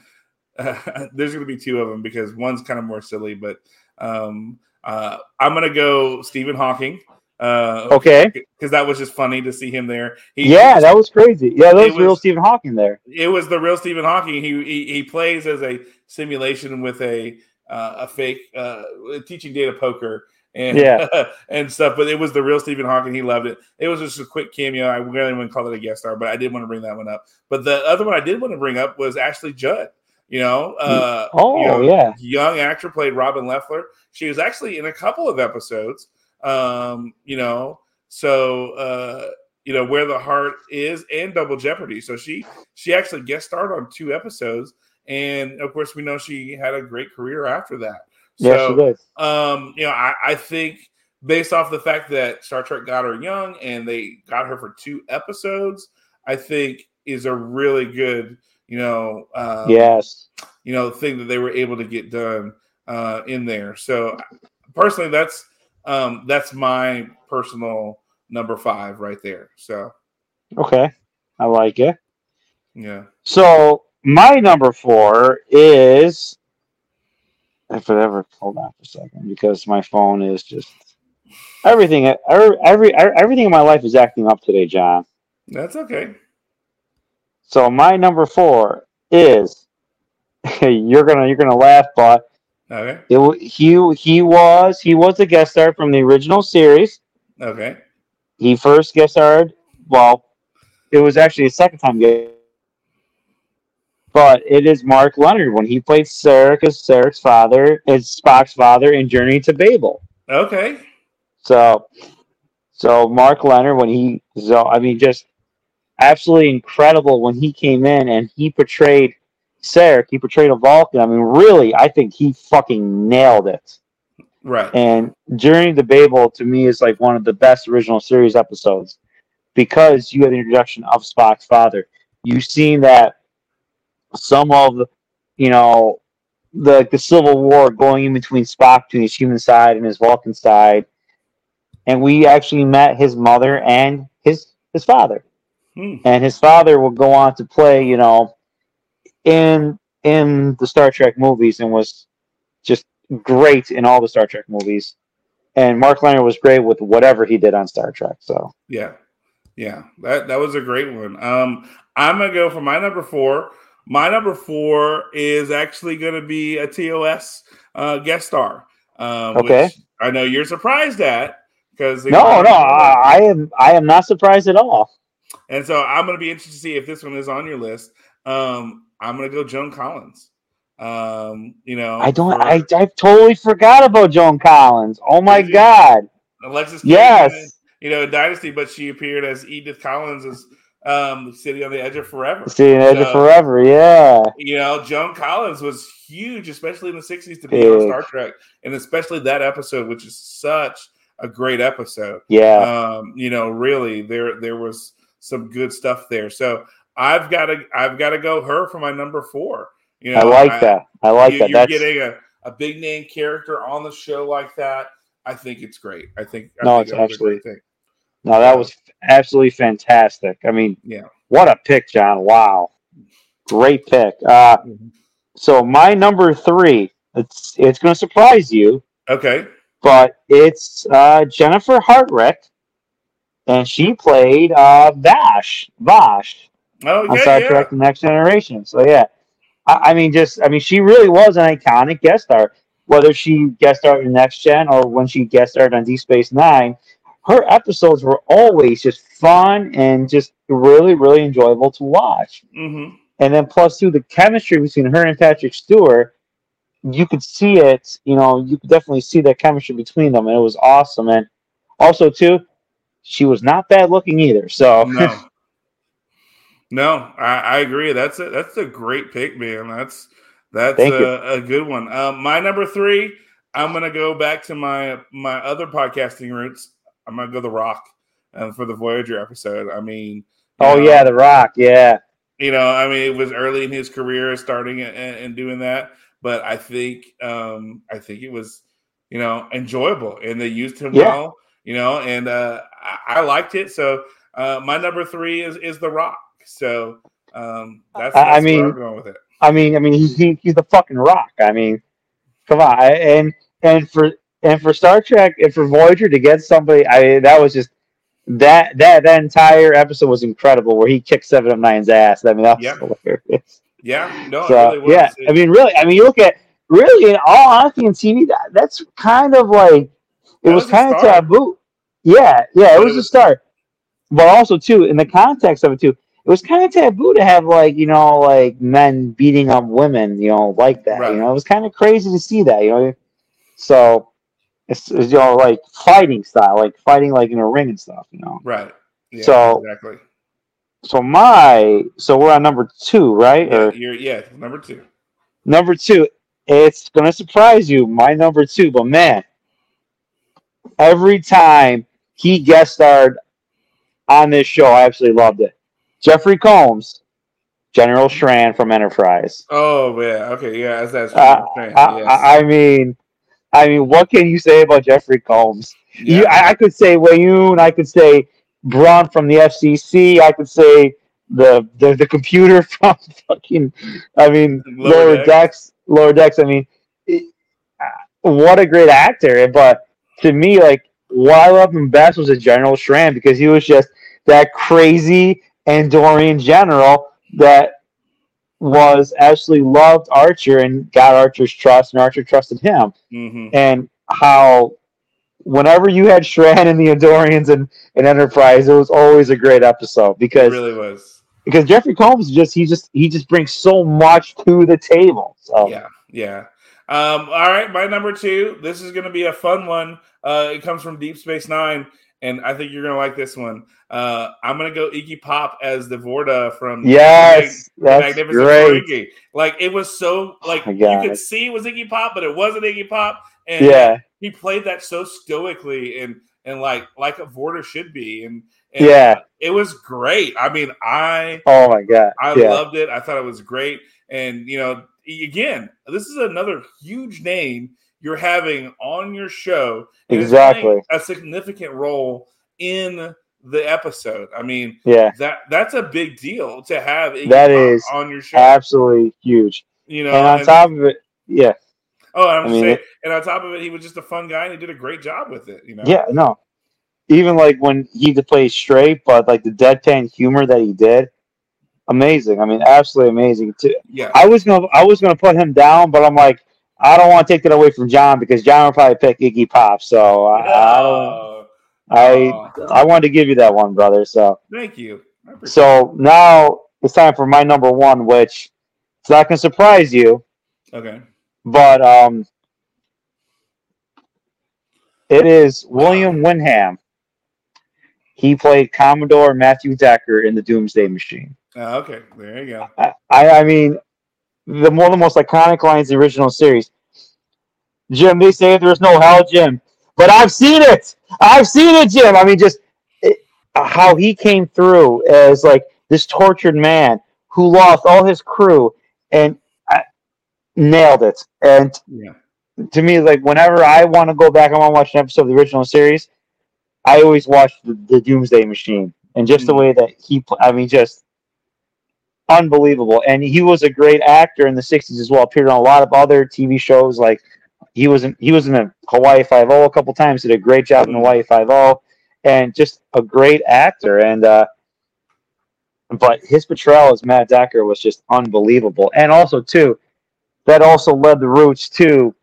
[LAUGHS] there's gonna be two of them because one's kind of more silly, but um uh I'm gonna go Stephen Hawking. Uh, okay, because that was just funny to see him there. He, yeah, that was crazy. Yeah, that was, real was- Stephen Hawking there. it was the real Stephen Hawking. He he, he plays as a simulation with a uh, a fake uh, teaching data poker and Yeah. [LAUGHS] and stuff. But it was the real Stephen Hawking. He loved it. It was just a quick cameo. I really wouldn't call it a guest star, but I did want to bring that one up. But the other one I did want to bring up was Ashley Judd. You know, uh, Oh you know, yeah, young actor played Robin Lefler. She was actually in a couple of episodes. Um, you know, so uh, you know where the heart is and Double Jeopardy. So she she actually guest starred on two episodes, and of course we know she had a great career after that. yeah, So, she did. um, you know, I, I think based off the fact that Star Trek got her young and they got her for two episodes, I think is a really good, you know, um, yes, you know, the thing that they were able to get done uh, in there. So personally, that's um, that's my personal number five right there. So okay, I like it. yeah, So my number four is if it ever hold on for a second because my phone is just everything every, every everything in my life is acting up today, John. that's okay. So my number four is [LAUGHS] you're gonna you're gonna laugh, but Okay, it he he was he was a guest star from the original series. okay, He first guest starred. Well, it was actually a second time guest. But it is Mark Lenard when he played Sarek as Sarek's father, as Spock's father in Journey to Babel. okay. So, so Mark Lenard when he, so I mean, just absolutely incredible when he came in and he portrayed Sarek. He portrayed a Vulcan. I mean, really, I think he fucking nailed it. Right. And Journey to Babel to me is like one of the best original series episodes because you had the introduction of Spock's father. You've seen that some of you know the the Civil War going in between Spock between his human side and his Vulcan side, and we actually met his mother and his his father, Hmm. and his father would go on to play you know in in the Star Trek movies and was just great in all the Star Trek movies. And Mark Lenard was great with whatever he did on Star Trek. So Yeah, yeah, that that was a great one. Um, I'm gonna go for my number four. My number four is actually gonna be a TOS uh, guest star. Um, Okay. which I know you're surprised at because no, no, I, I am I am not surprised at all. And so I'm gonna be interested to see if this one is on your list. Um, I'm gonna go Joan Collins. Um, you know, I don't. for I I totally forgot about Joan Collins. Oh my god! Alexis. Yes, you know, in Dynasty, but she appeared as Edith Collins as um, City on the Edge of Forever. Seeing Edge of Forever. Yeah, you know, Joan Collins was huge, especially in the 60s to be on Star Trek, and especially that episode, which is such a great episode. yeah. Um, you know, really there there was some good stuff there. So I've got to I've got to go her for my number four. You know, I like that. I like you, that. You're That's getting a, a big name character on the show like that. I think it's great. I think I No, think it's absolutely- thing. no, that was absolutely fantastic. I mean, Yeah. what a pick, John! Wow, great pick. Uh, Mhm. so my number three. It's it's going to surprise you. Okay. but it's uh, Jennifer Hetrick, and she played uh, Vash, Vash Oh on yeah, Star yeah. Trek: The Next Generation. So yeah, I, I mean, just I mean, she really was an iconic guest star. Whether she guest starred in Next Gen or when she guest starred on Deep Space Nine, her episodes were always just fun and just really, really enjoyable to watch. Mm-hmm. And then plus plus, too, the chemistry between her and Patrick Stewart, you could see it. You know, you could definitely see that chemistry between them, and it was awesome. And also too, she was not bad looking either. So No. [LAUGHS] No, I, I agree. That's a that's a great pick, man. That's that's a, a good one. Um, my number three, I'm gonna go back to my my other podcasting roots. I'm gonna go The Rock, um, for the Voyager episode. I mean, Oh know, yeah, The Rock. Yeah, you know, I mean, it was early in his career, starting and, and doing that. But I think, um, I think it was, you know, enjoyable, and they used him Yeah. well, you know, and uh, I, I liked it. So uh, my number three is is The Rock. So um, that's, I- I that's where mean- going with it. I mean, I mean, he's he, he's the fucking Rock. I mean, come on, I- and and for and for Star Trek and for Voyager to get somebody, I that was just that that that entire episode was incredible. Where he kicked Seven of Nine's ass. I mean, that was Yeah. hilarious. Yeah, no, So it really was. yeah, I mean, really, I mean, you look at really in all honesty in TV, that, that's kind of like it That was, was kind of taboo. Yeah, yeah, it was it a start, but also too in the context of it too, it was kind of taboo to have like you know like men beating up women, you know, like that. Right. You know, it was kind of crazy to see that. You know, so it's, it's you know like fighting style, like fighting like in a ring and stuff. You know. right. Yeah, So- exactly. So my so we're on number two, right? Yeah, Or you're yeah, number two. Number two, it's gonna surprise you. My number two, but man, every time he guest starred on this show, I absolutely loved it. Jeffrey Combs, General Shran from Enterprise. Oh yeah, okay, yeah, that's that's Uh. I, Yes. I, I mean, I mean, what can you say about Jeffrey Combs? Yeah. You, I, I could say Weyoun, I could say Brunt from the FCC, I could say the the, the computer [LAUGHS] from fucking, I mean, Lower Lower, Decks. Decks. Lower Decks. I mean, it, uh, what a great actor! But to me, like what I loved him best was a General Shran because he was just that crazy Andorian general that was absolutely loved Archer and got Archer's trust, and Archer trusted him Mhm. and how whenever you had Shran and the Andorians and, and Enterprise, it was always a great episode It because really was. because Jeffrey Combs just he just he just brings so much to the table. So Yeah, yeah. Um, all right, my number two. This is going to be a fun one. Uh, it comes from Deep Space Nine, and I think you're going to like this one. Uh, I'm going to go Iggy Pop as the Vorta from yes, the that's Magnificent great. Iggy. Like it was so like my you could see it was Iggy Pop, but it wasn't Iggy Pop. And Yeah, he played that so stoically and and like like a Vorta should be. And, and yeah. it was great. I mean, I Oh my God. I yeah, loved it. I thought it was great. And you know, again, this is another huge name you're having on your show. Exactly. A significant role in the episode. I mean, yeah. that that's a big deal to have Iggy That is on your show. Absolutely huge. you know, and on and- top of it, yeah, oh, I'm I mean, saying, it- and on top of it, he was just a fun guy and he did a great job with it. You know, yeah, no. Even like when he had to play straight, but like the deadpan humor that he did, amazing. I mean, absolutely amazing. Too. yeah, I was gonna I was gonna put him down, but I'm like, I don't want to take that away from John because John would probably pick Iggy Pop. So I, I. Oh, I oh, I wanted to give you that one, brother. So thank you. So now it's time for my number one, which it's not gonna surprise you, okay. but um, it is William Windom. He played Commodore Matthew Decker in the Doomsday Machine. Uh, okay, there you go. I, I mean, the one of the most iconic lines in the original series. Jim, they say there's no hell, Jim, but I've seen it. I've seen it, Jim. I mean, just it, how he came through as like this tortured man who lost all his crew and I, nailed it. And Yeah. to me, like whenever I want to go back, I want to watch an episode of the original series. I always watch the, the Doomsday Machine, and just the Mhm. way that he, I mean, just unbelievable. And he was a great actor in the '60s as well. Appeared on a lot of other TV shows, like he was in he was in a Hawaii Five O a couple times. Did a great job in. Hawaii Five O, and just a great actor. And uh, but his portrayal as Matt Decker was just unbelievable. And also too, that also led the roots to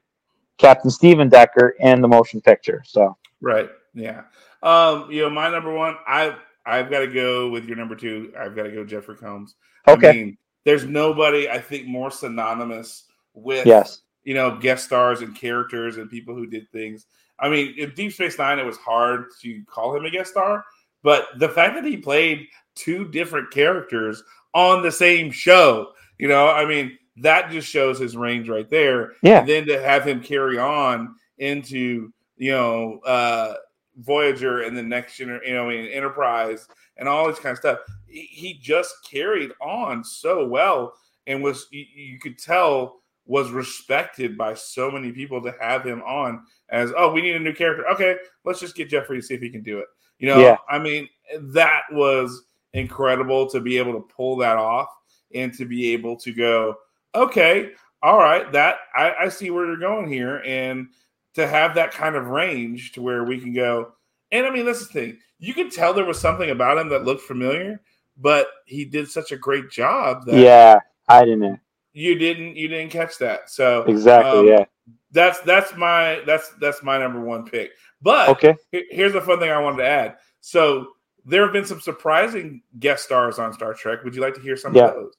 Captain Stephen Decker and the motion picture. So Right. Yeah. Um, you know, my number one, I I've got to go with your number two. I've got to go Jeffrey Combs. okay, I mean, there's nobody I think more synonymous with yes, you know guest stars and characters and people who did things. I mean, in Deep Space Nine, it was hard to call him a guest star, but the fact that he played two different characters on the same show. You know, I mean, that just shows his range right there. Yeah. And then to have him carry on into, you know, uh Voyager and the next generation, you know, I mean, Enterprise and all this kind of stuff. He, just carried on so well and was you, you could tell was respected by so many people to have him on as oh we need a new character okay let's just get Jeffrey to see if he can do it you know Yeah. I mean that was incredible to be able to pull that off and to be able to go okay all right that I, I see where you're going here and to have that kind of range to where we can go and I mean that's the thing you could tell there was something about him that looked familiar but he did such a great job that Yeah, I didn't you didn't you didn't catch that. So exactly. um, yeah. that's that's my that's that's my number one pick. But Okay. here's the fun thing I wanted to add. So there have been some surprising guest stars on Star Trek. Would you like to hear some Yeah. of those?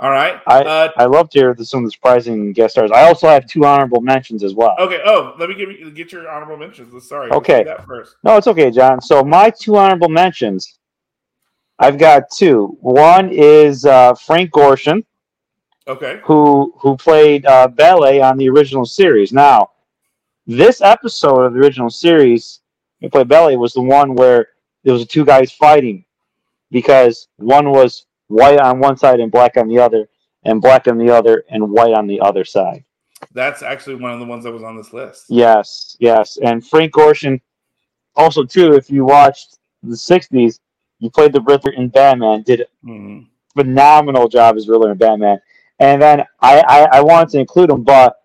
All right. I- uh, I love to hear some of the surprising guest stars. I also have two honorable mentions as well. okay. Oh, let me give you get your honorable mentions. Sorry. Okay. that first. No, it's okay, John. So my two honorable mentions, I've got two. One is uh, Frank Gorshin, Okay. who who played uh, Bele on the original series. Now, this episode of the original series, he played Bele, was the one where there was two guys fighting because one was white on one side and black on the other, and black on the other and white on the other side. That's actually one of the ones that was on this list. Yes, yes. And Frank Gorshin, also too, if you watched the '60s, you played the Riddler in Batman. Did a Mhm. phenomenal job as Riddler in Batman. And then I, I, I wanted to include him, but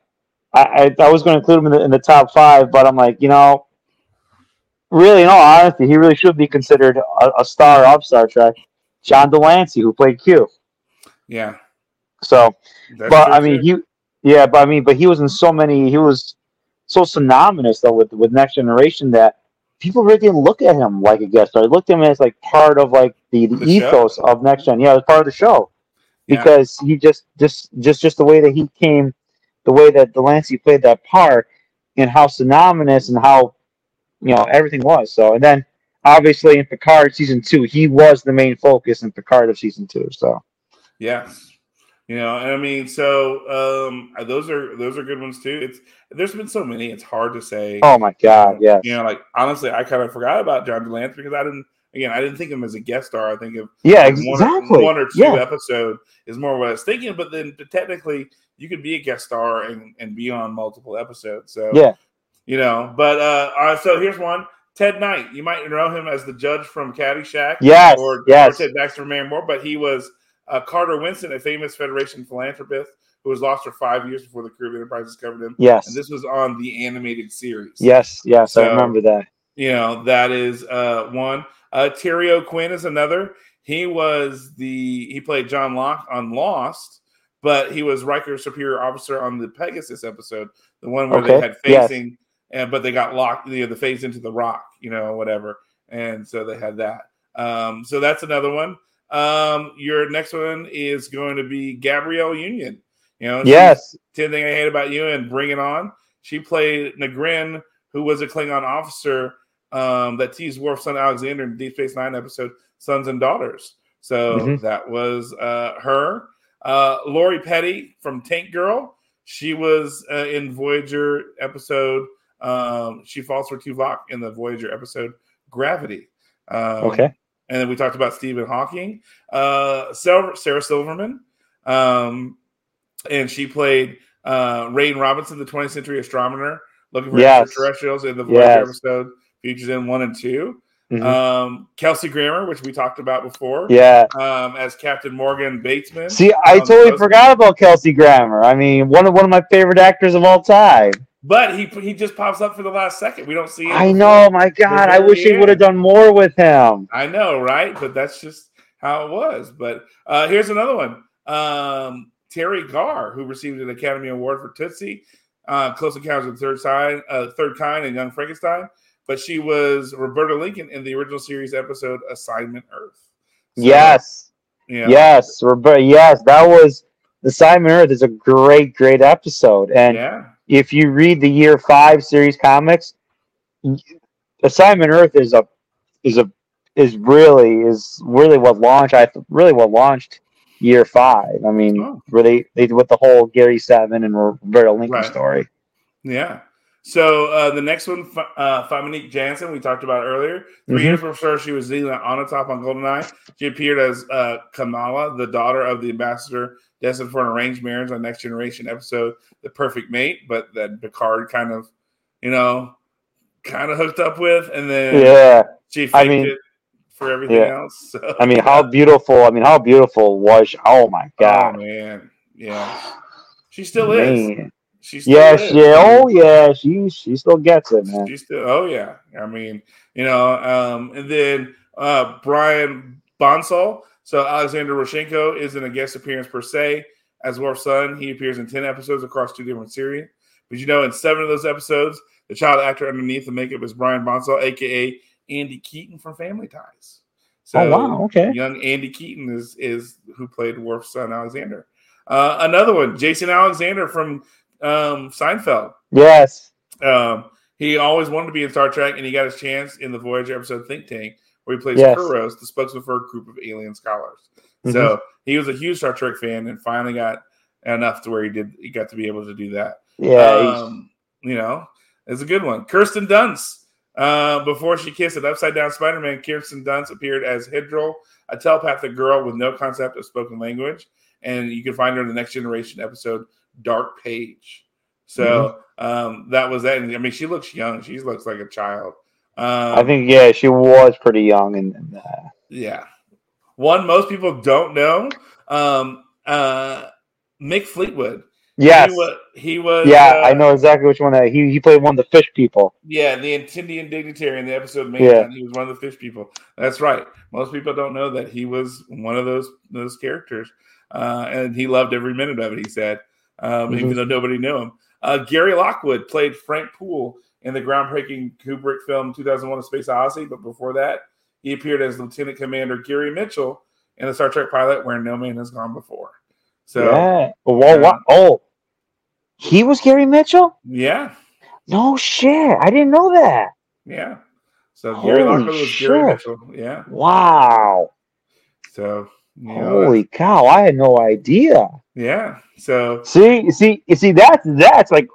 I, I, I was going to include him in the, in the top five. But I'm like, you know, really, in all honesty, he really should be considered a, a star of Star Trek. John de Lancie, who played Q. Yeah. So That's but I mean, he, yeah, but I mean, but he was in so many. He was so synonymous though with with Next Generation that people really didn't look at him like a guest star. They looked at him as like part of like the, the, The ethos show. of Next Gen. Yeah, it was part of the show Yeah. because he just just just just the way that he came, the way that de Lancie played that part, and how synonymous and how you know everything was. So and then obviously in Picard season two, he was the main focus in Picard of season two. So Yes. You know, and I mean, so um those are those are good ones too. It's there's been so many, it's hard to say. oh my God, yes. You know, like honestly, I kind of forgot about John Delance because I didn't again, I didn't think of him as a guest star. I think of Yeah, like, exactly. one, or, one or two yeah. episode is more what I was thinking, but then technically you could be a guest star and, and be on multiple episodes. So Yeah. you know, but uh all right, so here's one. Ted Knight. You might know him as the judge from Caddyshack Yes. or, yes. or Ted Baxter Man More, but he was uh, Carter Winston, a famous Federation philanthropist who was lost for five years before the crew of Enterprise discovered him. yes. And this was on the animated series. yes. Yes. I remember that. You know, that is uh, one. Uh, Terry O'Quinn is another. He was the, he played John Locke on Lost, but he was Riker's Superior Officer on the Pegasus episode, the one where they Okay, had yes. And but they got locked, you know, the phase into the rock, you know, whatever. And so they had that. Um, so that's another one. Um, your next one is going to be Gabrielle Union. You know, Yes. 10 Thing I Hate About You and Bring It On. She played N'Garen, who was a Klingon officer um, that teased Worf's son Alexander in Deep Space Nine episode Sons and Daughters. So Mhm. that was uh, her. Uh, Lori Petty from Tank Girl. She was uh, in Voyager episode. Um, she falls for Tuvok in the Voyager episode Gravity. Um, Okay. and then we talked about Stephen Hawking, uh, Sarah, Sarah Silverman, um, and she played uh, Rain Robinson, the 20th century astronomer, looking for Yes. extraterrestrials in the Voyager Yes. episode, Future's End one and 2 Mhm. Um, Kelsey Grammer, which we talked about before, Yeah. um, as Captain Morgan Bateson. See, I Um, totally forgot about Kelsey Grammer. I mean, one of one of my favorite actors of all time. But he he just pops up for the last second. We don't see him. I know, my God. I wish he would have done more with him. I know, right? But that's just how it was. But uh, here's another one. Um, Teri Garr, who received an Academy Award for Tootsie, uh, Close Encounters of the Third Kind, uh, Third Kind, and Young Frankenstein. But she was Roberta Lincoln in the original series episode Assignment Earth. So, yes. Yeah. Yes. Roberta. Yes. That was the Assignment Earth is a great, great episode. And Yeah. If you read the year five series comics, Assignment Earth is a is a is really is really what launched. I really what launched year five. I mean, Oh. really they with the whole Gary Seven and Roberta Lincoln Right. story. Yeah. So uh, the next one, uh, Famke Janssen, we talked about earlier. 3 Mhm. years before she was Xenia Onatopp on Goldeneye, she appeared as uh, Kamala, the daughter of the ambassador destined for an arranged marriage on Next Generation episode, The Perfect Mate, but that Picard kind of, you know, kind of hooked up with, and then Yeah, she faked I mean- it for everything Yeah. else. So, I mean, how beautiful! I mean, how beautiful was? She? Oh my god, oh god, man, yeah, she still is. man! She still Yes, is. yeah, oh yeah, she she still gets it, man. She's still, oh yeah. I mean, you know, um, and then uh, Brian Bonsall. So Alexander Rozhenko isn't a guest appearance per se as Worf's son. He appears in ten episodes across two different series. But you know, in seven of those episodes, the child actor underneath the makeup is Brian Bonsall, aka Andy Keaton from Family Ties. So oh wow, okay. young Andy Keaton is is who played Worf's son Alexander. Uh, another one, Jason Alexander from um, Seinfeld. Yes, Um, he always wanted to be in Star Trek, and he got his chance in the Voyager episode Think Tank, where he plays Yes. Kurros, the spokesman for a group of alien scholars. Mm-hmm. So he was a huge Star Trek fan, and finally got enough to where he did he got to be able to do that. yeah, Um, you know, it's a good one. Kirsten Dunst. Uh, before she kissed an upside down Spider Man, Kirsten Dunst appeared as Hedril, a telepathic girl with no concept of spoken language. And you can find her in the Next Generation episode, Dark Page. So Mm-hmm. um, that was that. And I mean, she looks young. She looks like a child. Um, I think yeah, she was pretty young, and, uh, yeah. One most people don't know. Um, uh, Mick Fleetwood. yes, He was. He was yeah, uh, I know exactly which one that he he played one of the fish people. Yeah, the Antedean dignitary in the episode Man, Yeah. he was one of the fish people. That's right. Most people don't know that he was one of those those characters, uh, and he loved every minute of it. He said, um, Mhm. even though nobody knew him. Uh, Gary Lockwood played Frank Poole in the groundbreaking Kubrick film 2001: A Space Odyssey, but before that, he appeared as Lieutenant Commander Gary Mitchell in the Star Trek pilot "Where No Man Has Gone Before." So, yeah, uh, yeah. Whoa, what? Oh, he was Gary Mitchell. yeah, No shit, I didn't know that. Yeah. So Gary Holy Lockwood was Gary. Mitchell. Yeah. Wow. So you know, uh, Holy cow! I had no idea. Yeah. So See, see, you see, that's that's like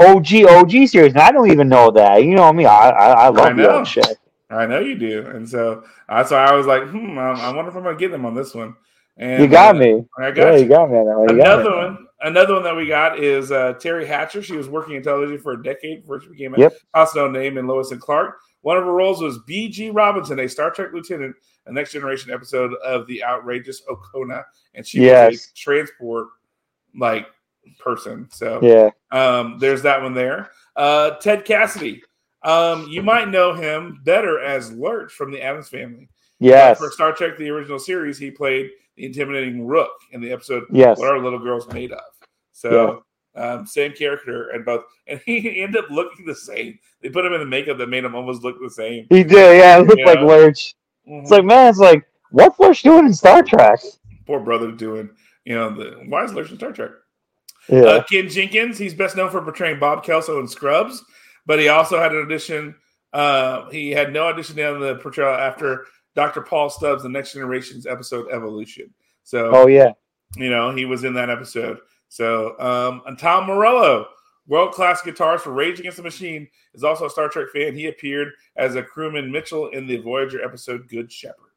OG OG series, and I don't even know that. You know me, I I, I love the know. old shit. I know you do, and so that's why I was like, hmm, I, I wonder if I'm gonna get them on this one. And You got uh, me. I got Yeah, you. you got me. that. You got Another me. one, another one that we got is uh, Teri Hatcher. She was working in television for a decade before she became a Yep. house known name in Lois and Clark. One of her roles was B.G. Robinson, a Star Trek lieutenant, a Next Generation episode of the outrageous Okona, and she was Yes. a transport like person. So Yeah. um, there's that one there. Uh, Ted Cassidy. Um, you might know him better as Lurch from the Addams Family. Yes. For Star Trek, the original series, he played the intimidating Ruk in the episode Yes. "What Are Little Girls Made Of." So, um, same character and both, and [LAUGHS] he ended up looking the same. They put him in the makeup that made him almost look the same. He did. Yeah, it looked Yeah. like Lurch. Mhm. It's like man, it's like what's Lurch doing in Star Trek? Poor brother doing, you know, the why is Lurch in Star Trek? Yeah. Uh, Ken Jenkins, he's best known for portraying Bob Kelso in Scrubs, but he also had an audition. Uh, he had no audition down the portrayal after Dr. Paul Stubbs, the Next Generation's episode Evolution. So, oh yeah. you know, he was in that episode. So, um, and Tom Morello, world class guitarist for Rage Against the Machine, is also a Star Trek fan. He appeared as a crewman Mitchell in the Voyager episode Good Shepherd.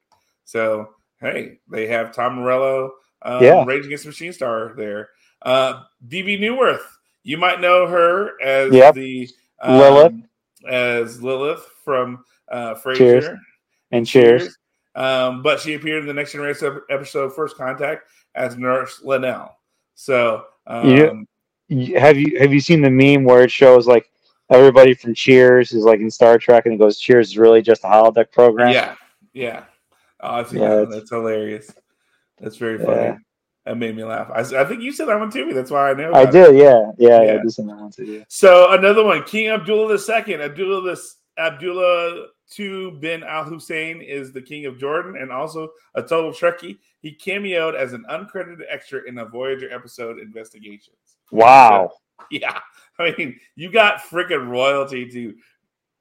So, hey, they have Tom Morello, um, Yeah. Rage Against the Machine star there. Uh, Bebe Neuwirth, you might know her as Yep. the um, Lilith. as Lilith from uh, Frasier Cheers. And cheers. um, but she appeared in the Next Generation episode First Contact as Nurse Lanel. So, um, You- Have you have you seen the meme where it shows like everybody from Cheers is like in Star Trek and it goes Cheers is really just a holodeck program? yeah, yeah. Oh, Yeah, that. it's- That's hilarious. That's very Yeah. That made me laugh. I think you said that one to me. That's why I know. I did. Yeah, yeah, yeah. Yeah. I did send that one to you. So another one, King Abdullah II. Abdullah this Abdullah II bin Al Hussein is the king of Jordan and also a total Trekkie. He cameoed as an uncredited extra in a Voyager episode Investigations. Wow. Yeah, [LAUGHS] I mean, you got freaking royalty to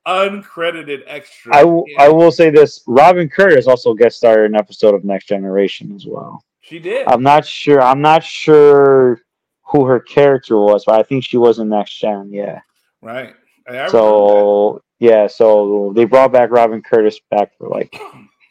uncredited extra. I, w- I will say this: Robin Curtis also guest starred in an episode of Next Generation as well. She did. I'm not sure. I'm not sure who her character was, but I think she was in Next Gen. Yeah. right. I- I remember So yeah, so they brought back Robin Curtis back for like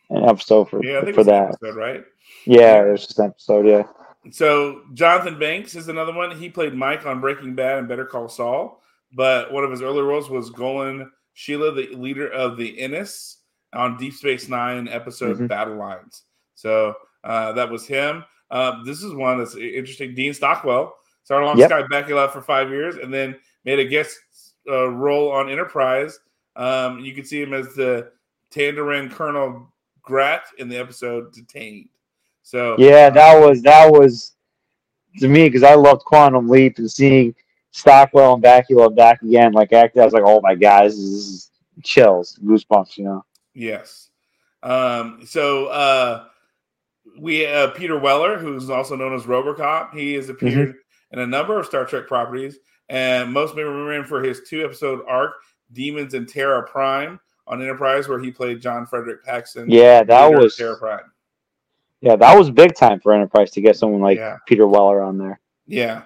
an episode for yeah, for that. episode, right? Yeah, it was just an episode. Yeah. So Jonathan Banks is another one. He played Mike on Breaking Bad and Better Call Saul, but one of his early roles was Golin Shel-la, the leader of the Ennis on Deep Space Nine episode Mhm. Battle Lines. So uh, that was him. Uh, this is one that's interesting. Dean Stockwell started along Yep. Scott Bakula for five years, and then made a guest uh, role on Enterprise. Um, you can see him as the Tandaran Colonel Grat in the episode Detained. So Yeah, that was that was to me because I loved Quantum Leap and seeing Stockwell and Bakula back again. Like acting, I was like, oh my god, this is chills, goosebumps. You know. Yes. Um, so uh, we uh, Peter Weller, who's also known as RoboCop. He has appeared in a number of Star Trek properties, and most may remember him for his two episode arc, Demons and Terra Prime, on Enterprise, where he played John Frederick Paxton. Yeah, that of was Terra Prime. yeah, that was big time for Enterprise to get someone like Yeah. Peter Weller on there. Yeah.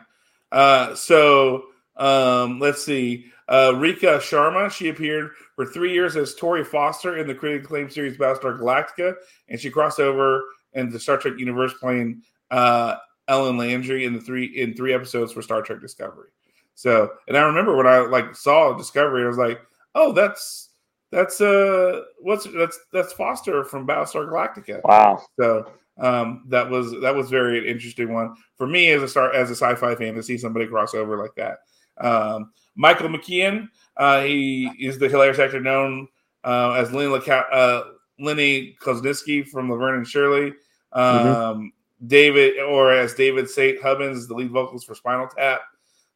Uh, so um, let's see. Uh, Rekha Sharma, she appeared for three years as Tory Foster in the critically acclaimed series Battlestar Galactica, and she crossed over into the Star Trek universe playing uh, Ellen Landry in the three in three episodes for Star Trek Discovery. So, and I remember when I like saw Discovery, I was like, "Oh, that's that's uh, what's that's that's Foster from Battlestar Galactica." Wow. So um, that was that was very interesting one for me as a star as a sci-fi fan to see somebody cross over like that. Um, Michael McKean, uh, he is the hilarious actor known uh, as Lenny, Laca- uh, Lenny Kosnowski from Laverne and Shirley. Um, David, or as David Saint Hubbins, is the lead vocalist for Spinal Tap.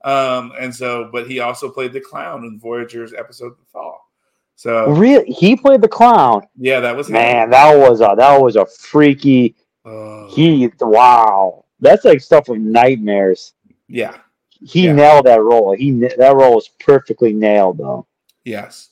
Um, and so, but he also played the clown in Voyager's episode The Thaw. So Really, he played the clown. yeah, that was him. Man, that was a that was a freaky. Uh, He wow, that's like stuff from nightmares. yeah. He Yeah. nailed that role. He that role was perfectly nailed though. Yes.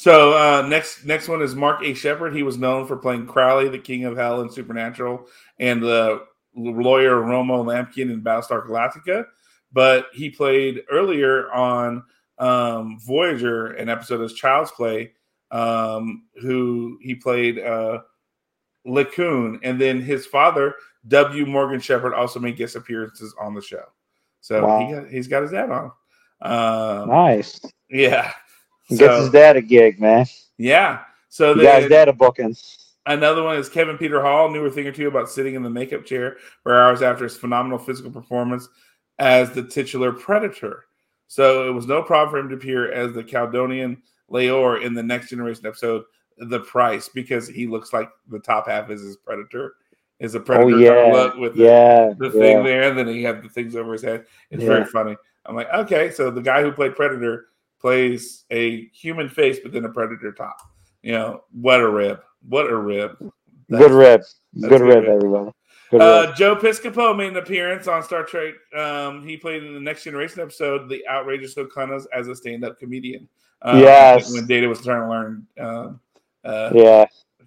So uh, next next one is Mark A. Sheppard. He was known for playing Crowley, the King of Hell in Supernatural, and the lawyer Romo Lampkin in Battlestar Galactica. But he played earlier on um, Voyager, an episode as Child's Play, um, who he played uh, Leucon, and then his father W. Morgan Sheppard also made guest appearances on the show. So Wow. he got, he's got his dad on. Um, Nice. yeah. Gets his dad a gig, man. yeah. So He got his dad a booking. another one is Kevin Peter Hall, knew a thing or two about sitting in the makeup chair for hours after his phenomenal physical performance as the titular predator. So it was no problem for him to appear as the Caldonian Leyor in the next generation episode, The Price, because he looks like the top half is his predator, is a Oh predator kind yeah, look with the, yeah, the yeah. thing there, and then he had the things over his head. It's very funny. I'm like, okay, so the guy who played Predator plays a human face, but then a Predator top. You know, what a rib! What a rib! Good rib. Good good rib, rib. everybody. Good rib. Uh, Joe Piscopo made an appearance on Star Trek. Um, he played in the Next Generation episode, "The Outrageous Okona's" as a stand-up comedian. Um, Yes. when Data was trying to learn um, uh, yeah.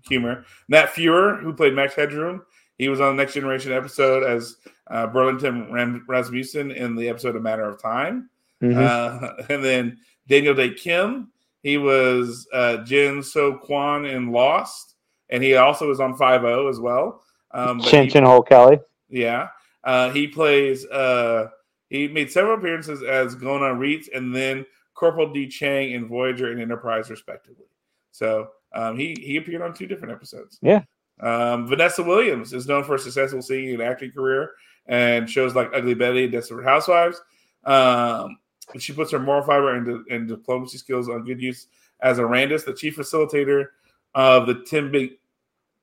humor. Matt Frewer, who played Max Headroom, he was on the Next Generation episode as uh, Berlinghoff Ram- Rasmussen in the episode "A Matter of Time." Mhm. Uh, [LAUGHS] and then Daniel Dae Kim, he was uh, Jin-Soo Kwon in Lost, and he also was on Five O as well. Um, Chin Chin Ho Kelly. yeah, uh, he plays. Uh, he made several appearances as Gotana-Retz and then Corporal D Chang in Voyager and Enterprise, respectively. So um, he he appeared on two different episodes. Yeah. Um, Vanessa Williams is known for a successful singing and acting career and shows like Ugly Betty and Desperate Housewives. Um, she puts her moral fiber and, and diplomacy skills on good use as Arandis, the chief facilitator of the Tim Big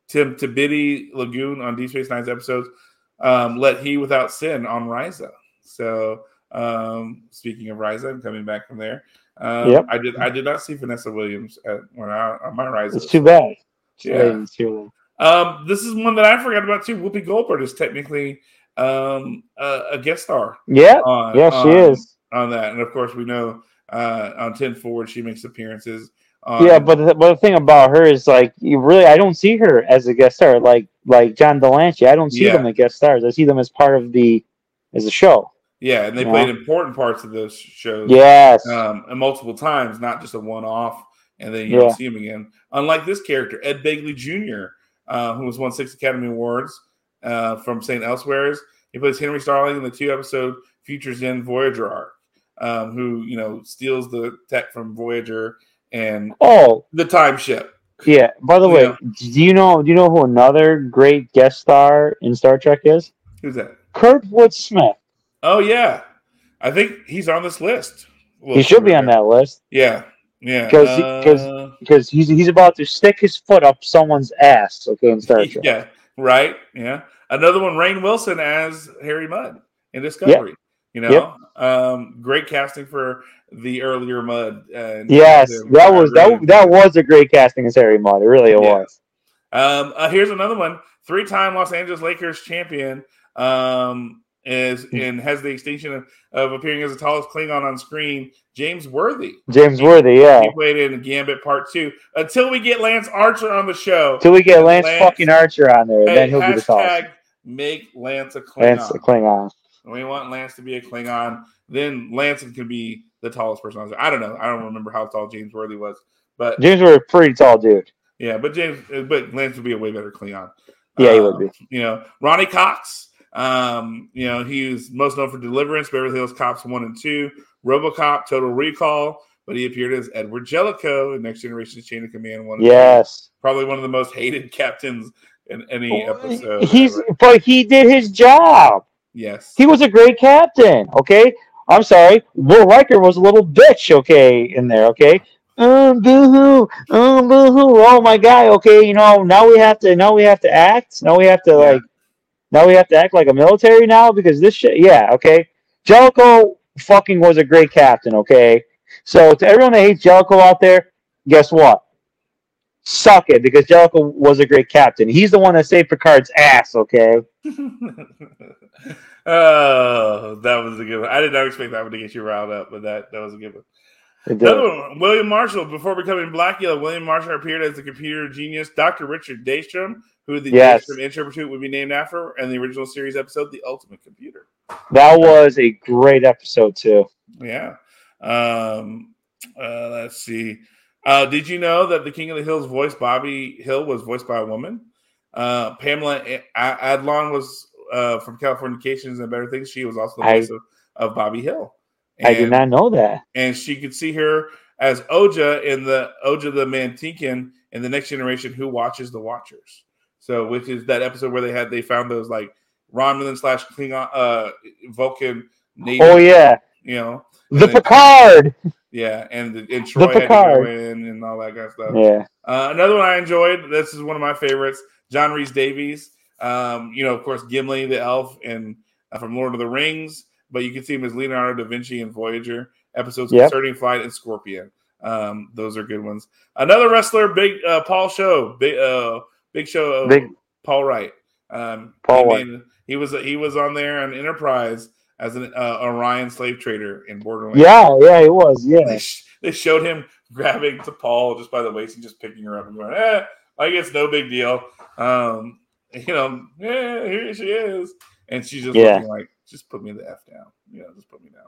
Tim Tibidi Lagoon on Deep Space Nine's episodes. Um, Let He Without Sin on Risa. So um, speaking of Risa, I'm coming back from there. Um, Yep. I did I did not see Vanessa Williams at, when I on my Risa. It's too bad. Yeah. It's too Um, this is one that I forgot about too. Whoopi Goldberg is technically um, a, a guest star Yeah. on Yeah, she on- is. On that, and of course we know uh, on Ten Forward she makes appearances on- yeah, but the, but the thing about her is like you really I don't see her as a guest star like like John de Lancie. I don't see Yeah. them as guest stars. I see them as part of the as a show. yeah, and they played important parts of those shows. Yes. um, and multiple times, not just a one-off, and then you Yeah. don't see him again. Unlike this character, Ed Begley Jr., uh, who has won six Academy Awards uh, from St. Elsewhere's. He plays Henry Starling in the two-episode Future's End Voyager arc, um, who you know steals the tech from Voyager and oh the time ship. yeah. By the way, Yeah. do you know do you know who another great guest star in Star Trek is? Who's that? Kurtwood Smith. Oh yeah, I think he's on this list. He should be on that list Yeah, yeah. Because 'cause- Uh, because he's he's about to stick his foot up someone's ass. Okay, in Star Trek. Yeah, right. Yeah. Another one, Rainn Wilson as Harry Mudd in Discovery. You know, um, great casting for the earlier Mudd. Yes, that was that that was a great casting as Harry Mudd. It really it was. Um, uh, here's another one: three-time Los Angeles Lakers champion. Um, is Hmm. and has the extinction of, of appearing as the tallest Klingon on screen. James Worthy. James Worthy, yeah. He played in Gambit Part Two. Until we get Lance Archer on the show, Until we get Lance, Lance- fucking Archer on there, hey, then he'll be the tallest. make Lance a Klingon. Lance the Klingon. We want Lance to be a Klingon. Then Lance can be the tallest person on there. I don't know. I don't remember how tall James Worthy was, but James was a pretty tall dude. yeah, but James, but Lance would be a way better Klingon. Yeah, he Uh, would be. You know, Ronny Cox. Um, you know, he was most known for Deliverance, Beverly Hills Cops one and two, RoboCop, Total Recall. But he appeared as Edward Jellicoe in Next Generation's Chain of Command one. and. Yes. probably one of the most hated captains in any episode. He's but he did his job. Yes, He was a great captain. Okay, I'm sorry. Will Riker was a little bitch. Okay, in there. Okay. Oh boo-hoo! Oh boo-hoo! Oh my god! Okay, you know now we have to now we have to act. Now we have to like now we have to act like a military now because this shit. Yeah. Okay. Jellicoe fucking was a great captain. Okay. So to everyone that hates Jellicoe out there, guess what? Suck it because Jellicoe was a great captain. He's the one that saved Picard's ass. Okay. [LAUGHS] oh, that was a good one. I did not expect that one to get you riled up, but that that was a good one. Another one, William Marshall. Before becoming Blacula, William Marshall appeared as the computer genius Dr. Richard Daystrom, who the Yes. Daystrom Institute would be named after, and the original series episode, The Ultimate Computer. That was a great episode too. Yeah. Um, uh, let's see. Uh, did you know that the King of the Hills voice, Bobby Hill, was voiced by a woman? Uh, Pamela Adlon was uh, from Californications and Better Things. She was also the I- voice of, of Bobby Hill. I did not know that. And she could see her as Oji in the Oji the Mintakan in the Next Generation, Who Watches the Watchers. So, which is that episode where they had they found those like Romulan slash Klingon, uh, Vulcan native, Oh yeah, you know, the Picard. [LAUGHS] yeah, and and Troi had to go in and all that kind of stuff. Yeah, Uh, another one I enjoyed. This is one of my favorites. John Rhys-Davies. Um, you know, of course, Gimli the elf and uh, from Lord of the Rings. But you can see him as Leonardo da Vinci in Voyager episodes Yep. Concerning Flight and Scorpion. Um, those are good ones. Another wrestler, big uh, Paul Show, big uh, big show, Big- Paul Wight. Um, Paul he, made- he was he was on there on Enterprise as an uh, Orion slave trader in Borderlands yeah, yeah. he was. they, Yeah, sh- they showed him grabbing to Paul just by the waist and just picking her up and going, eh, I guess no big deal. Um, you know, yeah, here she is. And she's just Yeah. like, just put me the F down. You know, just put me down.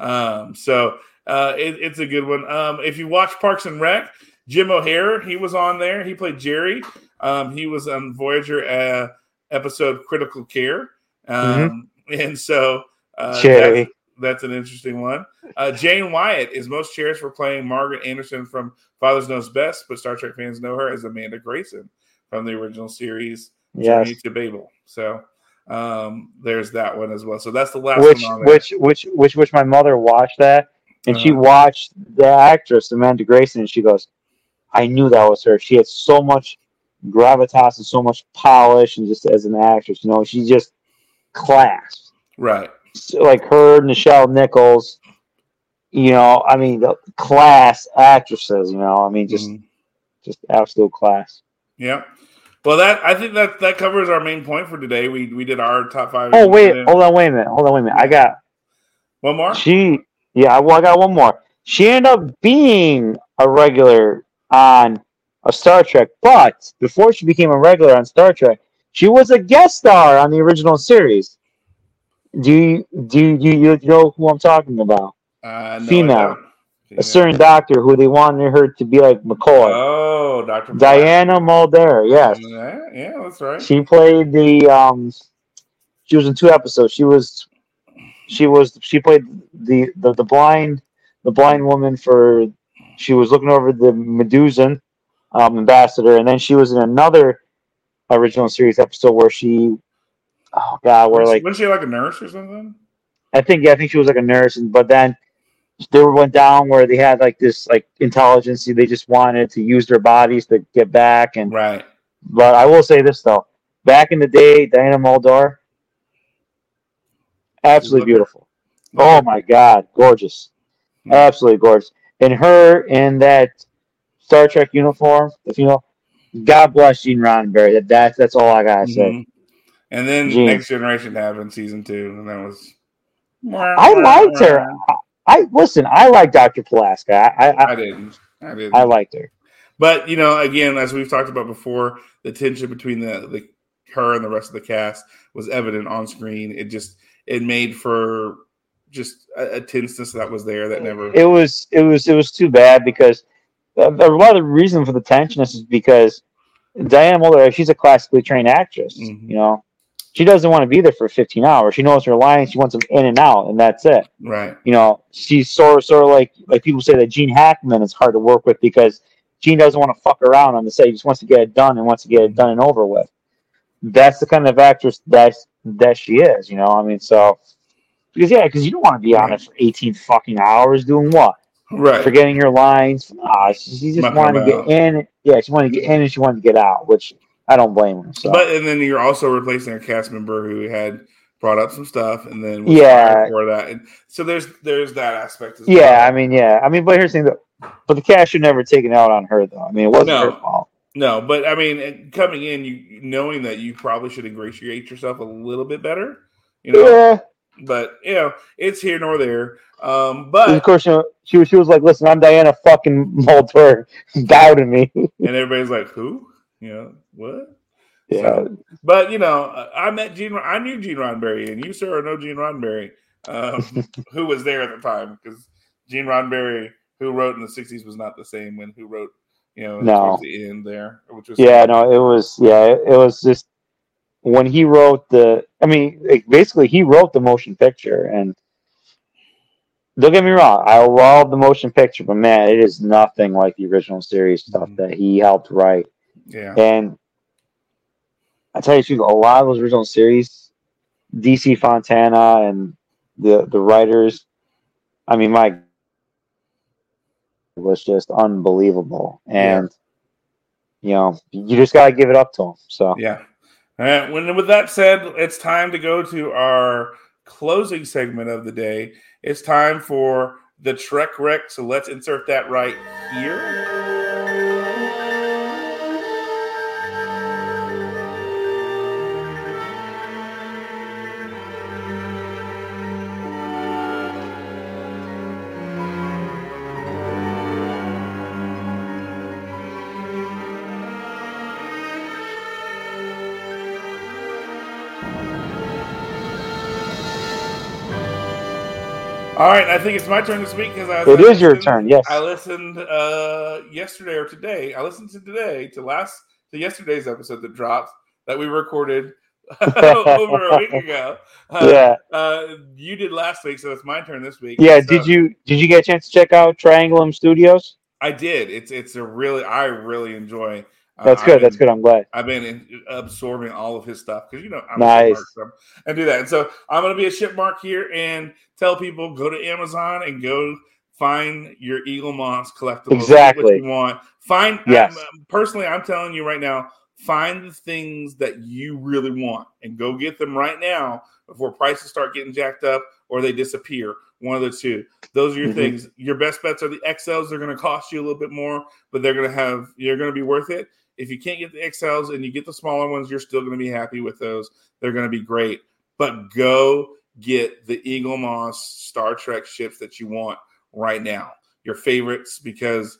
Um, so uh, it, it's a good one. Um, if you watch Parks and Rec, Jim O'Heir, he was on there. He played Jerry. Um, he was on Voyager uh, episode Critical Care. Um, And so uh, Mm-hmm. That's- that's an interesting one. Uh, Jane Wyatt is most cherished for playing Margaret Anderson from Father's Knows Best, but Star Trek fans know her as Amanda Grayson from the original series yes. Journey to Babel. So um, there's that one as well. So that's the last Which, one which, which, which, which, my mother watched that, and she Uh-huh. watched the actress Amanda Grayson, and she goes, "I knew that was her. She had so much gravitas and so much polish, and just as an actress, you know, she just class." right. So, like her, Nichelle Nichols, you know, I mean, the class actresses, you know, I mean, just Mhm. just absolute class. Yeah. Well, that I think that that covers our main point for today. We we did our top five. Oh wait, hold on, wait a minute, hold on, wait a minute. I got one more. she. Yeah, well, I got one more. She ended up being a regular on a Star Trek, but before she became a regular on Star Trek, she was a guest star on the original series. Do you do you, do you know who I'm talking about? Uh, no, Female. A certain doctor who they wanted her to be like McCoy. Oh, Doctor Diana Muldaur, yes. Yeah, yeah, that's right. She played the um she was in two episodes. She was she was she played the the, the blind the blind woman for she was looking over the Medusan um, ambassador and then she was in another original series episode where she oh god where was, like was she like a nurse or something? I think yeah, I think she was like a nurse and but then they went down where they had like this like intelligence they just wanted to use their bodies to get back and Right. but I will say this though. Back in the day, Diana Muldaur, absolutely Look- beautiful. Oh my god, gorgeous. Hmm. Absolutely gorgeous. And her in that Star Trek uniform, if you know, God bless Gene Roddenberry. That, that's that's all I gotta say. And then Gene. Next Generation happened season two, and that was. I liked her. I, I listen, I like Dr. Pulaski. I I, I I, didn't. I didn't. I liked her. But you know, again, as we've talked about before, the tension between the, the her and the rest of the cast was evident on screen. It just it made for just a, a tenseness that was there that never. it was it was it was too bad because a, a lot of the reason for the tension is because Diane Muldaur, she's a classically trained actress. Mhm. You know, she doesn't want to be there for 15 hours. She knows her lines. She wants them in and out, and that's it. right. You know, she's sort of sort of like like people say that Gene Hackman is hard to work with because Gene doesn't want to fuck around on the set. He just wants to get it done and wants to get it done and over with. That's the kind of actress that that she is. You know, I mean, so because yeah, because you don't want to be on it for 18 fucking hours doing what? Right. forgetting your lines. Ah, she, she just Mucking wanted to get in. Yeah, she wanted to get in and she wanted to get out, which I don't blame her. So But and then you're also replacing a cast member who had brought up some stuff, and then Yeah. for that. And so there's there's that aspect. As yeah, I mean, yeah, I mean, but here's the thing, though. But the cast should never taken out on her, though. I mean, it wasn't No. her fault. No, but I mean, coming in, you knowing that you probably should ingratiate yourself a little bit better, you know. Yeah, But you know, it's here nor there. Um, and of course, you know, she was. She was like, "Listen, I'm Diana fucking Muldaur. [LAUGHS] Bow to me." and everybody's like, "Who? You know what?" yeah, So, but you know, I met Gene. I knew Gene Roddenberry, and you, sir, know Gene Roddenberry, um, [LAUGHS] who was there at the time because Gene Roddenberry, who wrote in the '60s, was not the same when who wrote, you know, No. the end there, which was yeah, no, it was. Yeah, it, it was just when he wrote the. I mean, like, basically, he wrote the motion picture, and don't get me wrong, I love the motion picture, but man, it is nothing like the original series stuff Mhm. that he helped write. Yeah, And I tell you the truth, a lot of those original series, DC Fontana and the the writers, I mean, my was just unbelievable. And you know, you just gotta give it up to him. So yeah. All right. When with that said, it's time to go to our closing segment of the day. It's time for the Trek Wreck. So let's insert that right here. All right, I think it's my turn to speak because I. it I is your turn, yes. I listened uh, yesterday or today. I listened to today to last to yesterday's episode that dropped that we recorded [LAUGHS] over a week ago. [LAUGHS] Uh, yeah. uh, you did last week, so it's my turn this week. Yeah, So- did you did you get a chance to check out Triangulum Studios? I did. It's it's a really I really enjoy. That's good. That's been- good. I'm glad. I've been in, absorbing all of his stuff because you know I'm Nice. shipmark, and do that. And so I'm going to be a ship mark here and tell people go to Amazon and go find your Eaglemoss collectible. Exactly. what you want. Find. Yes. I'm- personally, I'm telling you right now. Find the things that you really want and go get them right now before prices start getting jacked up or they disappear. One of the two. Those are your Mhm. things. Your best bets are the XLs. They're going to cost you a little bit more, but they're going to have. You're going to be worth it. If you can't get the XLs and you get the smaller ones, you're still going to be happy with those. They're going to be great. But go get the Eaglemoss Star Trek ships that you want right now, your favorites, because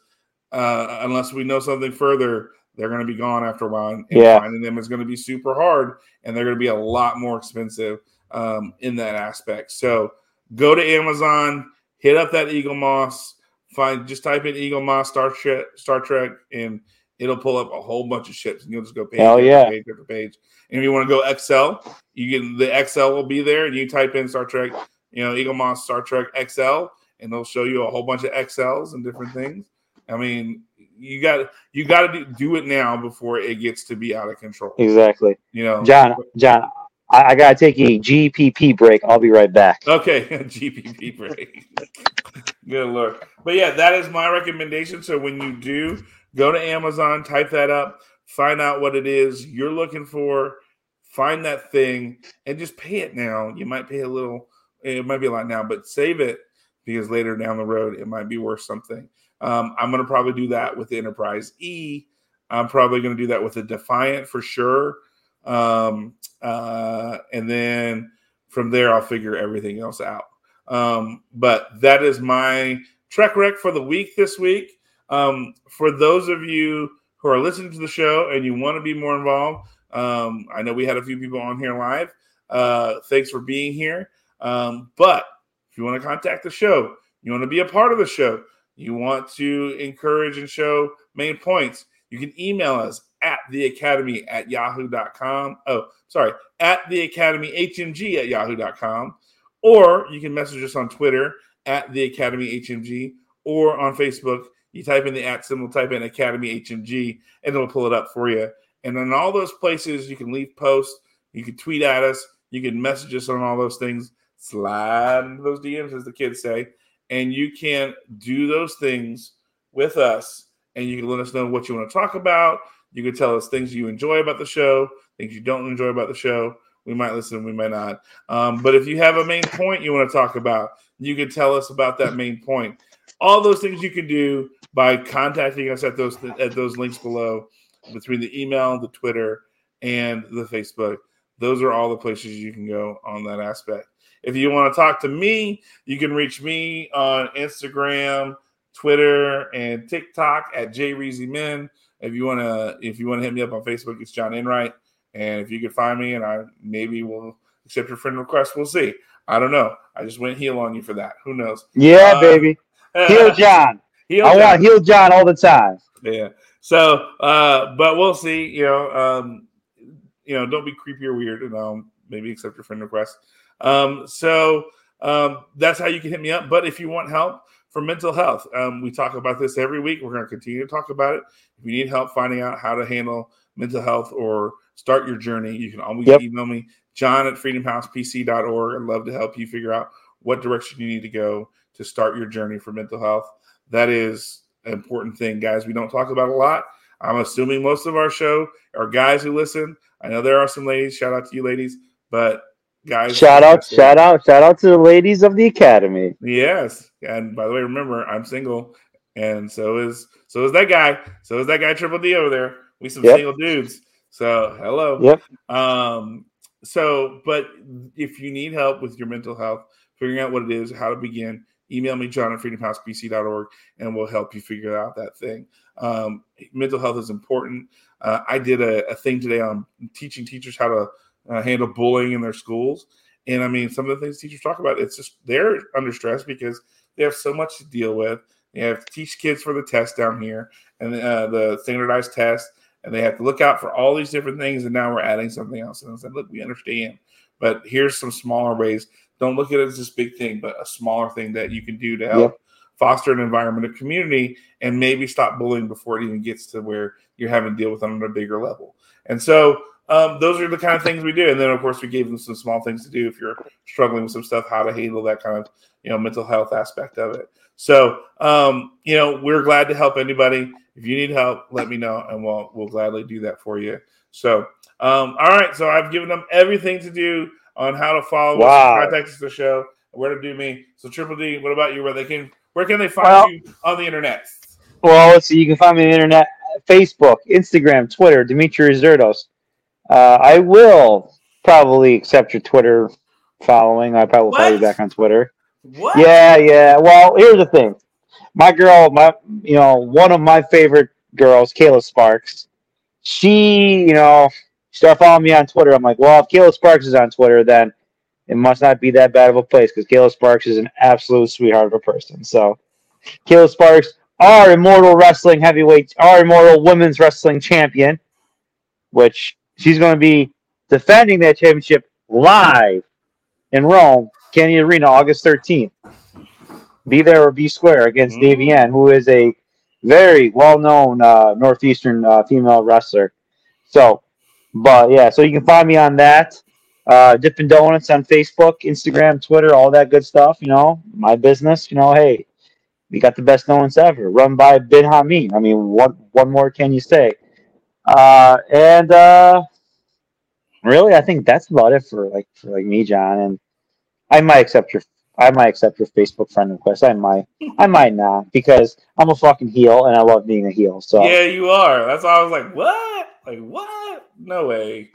uh, unless we know something further, they're going to be gone after a while. And Yeah. finding them is going to be super hard, and they're going to be a lot more expensive um, in that aspect. So go to Amazon, hit up that Eaglemoss, find just type in Eaglemoss Star Trek, Star Trek, and it'll pull up a whole bunch of ships, and you'll just go page Hell after yeah. page after page. And if you want to go XL, you get the XL will be there, and you type in Star Trek, you know, Eaglemoss Star Trek XL, and they'll show you a whole bunch of XLs and different things. I mean, you got you got to do, do it now before it gets to be out of control. Exactly. You know, John, John, I, I gotta take a GPP break. I'll be right back. Okay, [LAUGHS] GPP break. [LAUGHS] Good lord. But yeah, that is my recommendation. So when you do go to Amazon, type that up, find out what it is you're looking for, find that thing, and just pay it now. You might pay a little, it might be a lot now, but save it because later down the road it might be worth something. Um, I'm going to probably do that with the Enterprise E. I'm probably going to do that with the Defiant for sure. Um, uh, and then from there, I'll figure everything else out. Um, but that is my Trek Rec for the week this week. Um, for those of you who are listening to the show and you want to be more involved, um, I know we had a few people on here live. Uh, thanks for being here. Um, but if you want to contact the show, you want to be a part of the show, you want to encourage and show main points, you can email us at the academy at yahoo.com. Oh, sorry, at the academy hmg at yahoo.com. Or you can message us on Twitter at the academy hmg or on Facebook. You type in the at symbol, type in academy hmg, and it'll pull it up for you. And in all those places, you can leave posts, you can tweet at us, you can message us on all those things, slide into those DMs, as the kids say, and you can do those things with us. And you can let us know what you want to talk about. You can tell us things you enjoy about the show, things you don't enjoy about the show. We might listen, we might not. Um, but if you have a main point you want to talk about, you can tell us about that main point. All those things you can do by contacting us at those at those links below, between the email, the Twitter, and the Facebook. Those are all the places you can go on that aspect. If you want to talk to me, you can reach me on Instagram, Twitter, and TikTok at jreezymen. If you want to, if you want to hit me up on Facebook, it's John Enright. And if you can find me, and I maybe will accept your friend request, we'll see. I don't know. I just went heel on you for that. Who knows? Yeah, Uh, baby. Heel [LAUGHS] John. Heel I John. want heel John all the time. Yeah. So, uh, but we'll see. You know, um, you know, don't be creepy or weird, and I'll maybe accept your friend request. Um, so um, that's how you can hit me up. But if you want help for mental health, um, we talk about this every week. We're going to continue to talk about it. If you need help finding out how to handle mental health or start your journey, you can always Yep. email me, John at freedomhousepc.org. I'd love to help you figure out what direction you need to go to start your journey for mental health. That is an important thing, guys. We don't talk about a lot. I'm assuming most of our show are guys who listen. I know there are some ladies. Shout out to you, ladies. But guys, Shout out, shout out, shout out to the ladies of the academy. Yes, and by the way, remember I'm single, and so is so is that guy. So is that guy Triple D over there. We some Yep. single dudes. So hello. Yep. Um. So, but if you need help with your mental health, figuring out what it is, how to begin, email me John at freedomhousepc.org, and we'll help you figure out that thing. Um, mental health is important. Uh, I did a, a thing today on teaching teachers how to uh, handle bullying in their schools. And I mean, some of the things teachers talk about, it's just they're under stress because they have so much to deal with. They have to teach kids for the test down here and uh, the standardized test, and they have to look out for all these different things. And now we're adding something else. And I said, look, we understand, but here's some smaller ways. Don't look at it as this big thing, but a smaller thing that you can do to help foster an environment of community and maybe stop bullying before it even gets to where you're having to deal with it on a bigger level. And so um, those are the kind of things we do. And then, of course, we gave them some small things to do if you're struggling with some stuff, how to handle that kind of you know mental health aspect of it. So um, you know, we're glad to help anybody. If you need help, let me know, and we'll we'll gladly do that for you. So um, all right, so I've given them everything to do on how to follow Wow. us, contact us to the show, where to do me. So Triple D, what about you? Where they can where can they find Well- you on the internet? Well, let's see. You can find me on the internet, Facebook, Instagram, Twitter, Dimitri Zerdos. Uh, I will probably accept your Twitter following. I probably will follow you back on Twitter. What? Yeah, yeah. Well, here's the thing. my girl, my you know, one of my favorite girls, Kayla Sparks. She, you know, started following me on Twitter. I'm like, well, if Kayla Sparks is on Twitter, then it must not be that bad of a place because Kayla Sparks is an absolute sweetheart of a person. So, Kayla Sparks, our immortal wrestling heavyweight, our immortal women's wrestling champion, which she's going to be defending that championship live in Rome, Kennedy Arena, August 13th. Be there or be square against Mm. Davy Ann, who is a very well known uh, Northeastern uh, female wrestler. So, but yeah, so you can find me on that. Uh, Dippin' Donuts on Facebook, Instagram, Twitter, all that good stuff. You know, my business. You know, hey, we got the best donuts ever, run by Bin Hameen. I mean, what what more can you say? Uh, and uh, really, I think that's about it for like for like me, John. And I might accept your I might accept your Facebook friend request. I might I might not because I'm a fucking heel and I love being a heel. So Yeah, you are. That's why I was like, what? Like what? No way.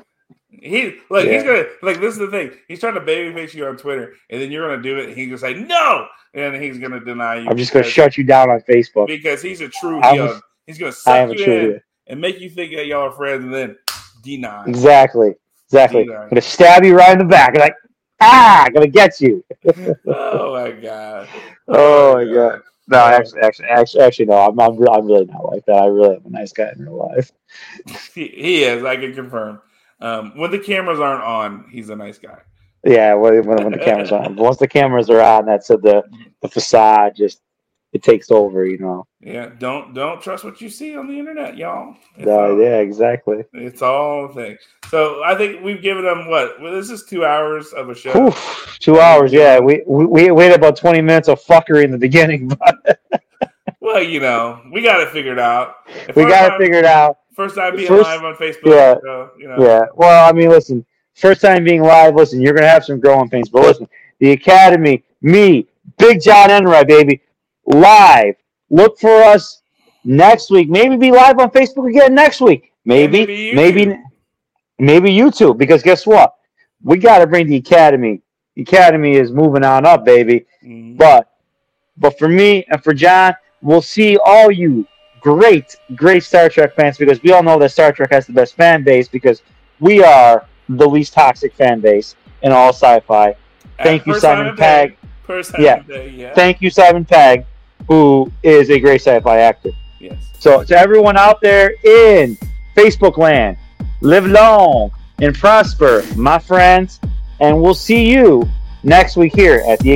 He like he's gonna like this is the thing. He's trying to babyface you on Twitter, and then you're gonna do it, and he's gonna say no, and he's gonna deny you. I'm just gonna shut you down on Facebook. because he's a true heel. he's gonna suck you in and make you think that y'all are friends, and then deny. Exactly. Exactly. Yeah. I'm gonna stab you right in the back. Like, ah, I'm gonna get you. [LAUGHS] oh my god. [LAUGHS] Oh my god. No, actually, actually, actually, actually, no. I'm, I'm, I'm really not like that. I really am a nice guy in real life. [LAUGHS] [LAUGHS] He, he is. I can confirm. Um, when the cameras aren't on, he's a nice guy. Yeah, when, when, the cameras are on. [LAUGHS] Once the cameras are on, that's the the facade just it takes over. You know. Yeah. Don't don't trust what you see on the internet, y'all. It's Uh, all- yeah, exactly. It's all a thing. So I think we've given them what? Well, this is two hours of a show. Whew, two hours. Yeah, we, we we waited about twenty minutes of fuckery in the beginning, [LAUGHS] but Well, you know, we got it figured out. If we got it time- figured out. First time being First- live on Facebook. yeah. so, you know. Yeah. Well, I mean, listen. First time being live. Listen, you're gonna have some growing pains, but listen, the Academy, me, Big John Enright, baby, live. Look for us next week. Maybe be live on Facebook again next week. Maybe, maybe maybe, YouTube. maybe, YouTube. Because guess what? We got to bring the Academy. The Academy is moving on up, baby. Mhm. But but for me and for John, we'll see all you great, great Star Trek fans because we all know that Star Trek has the best fan base because we are the least toxic fan base in all sci-fi. Thank At you, Simon Pegg. Per Yeah. Yeah. Thank you, Simon Pegg, who is a great sci-fi actor. yes. So to everyone out there in Facebook land, live long and prosper, my friends, and we'll see you next week here at the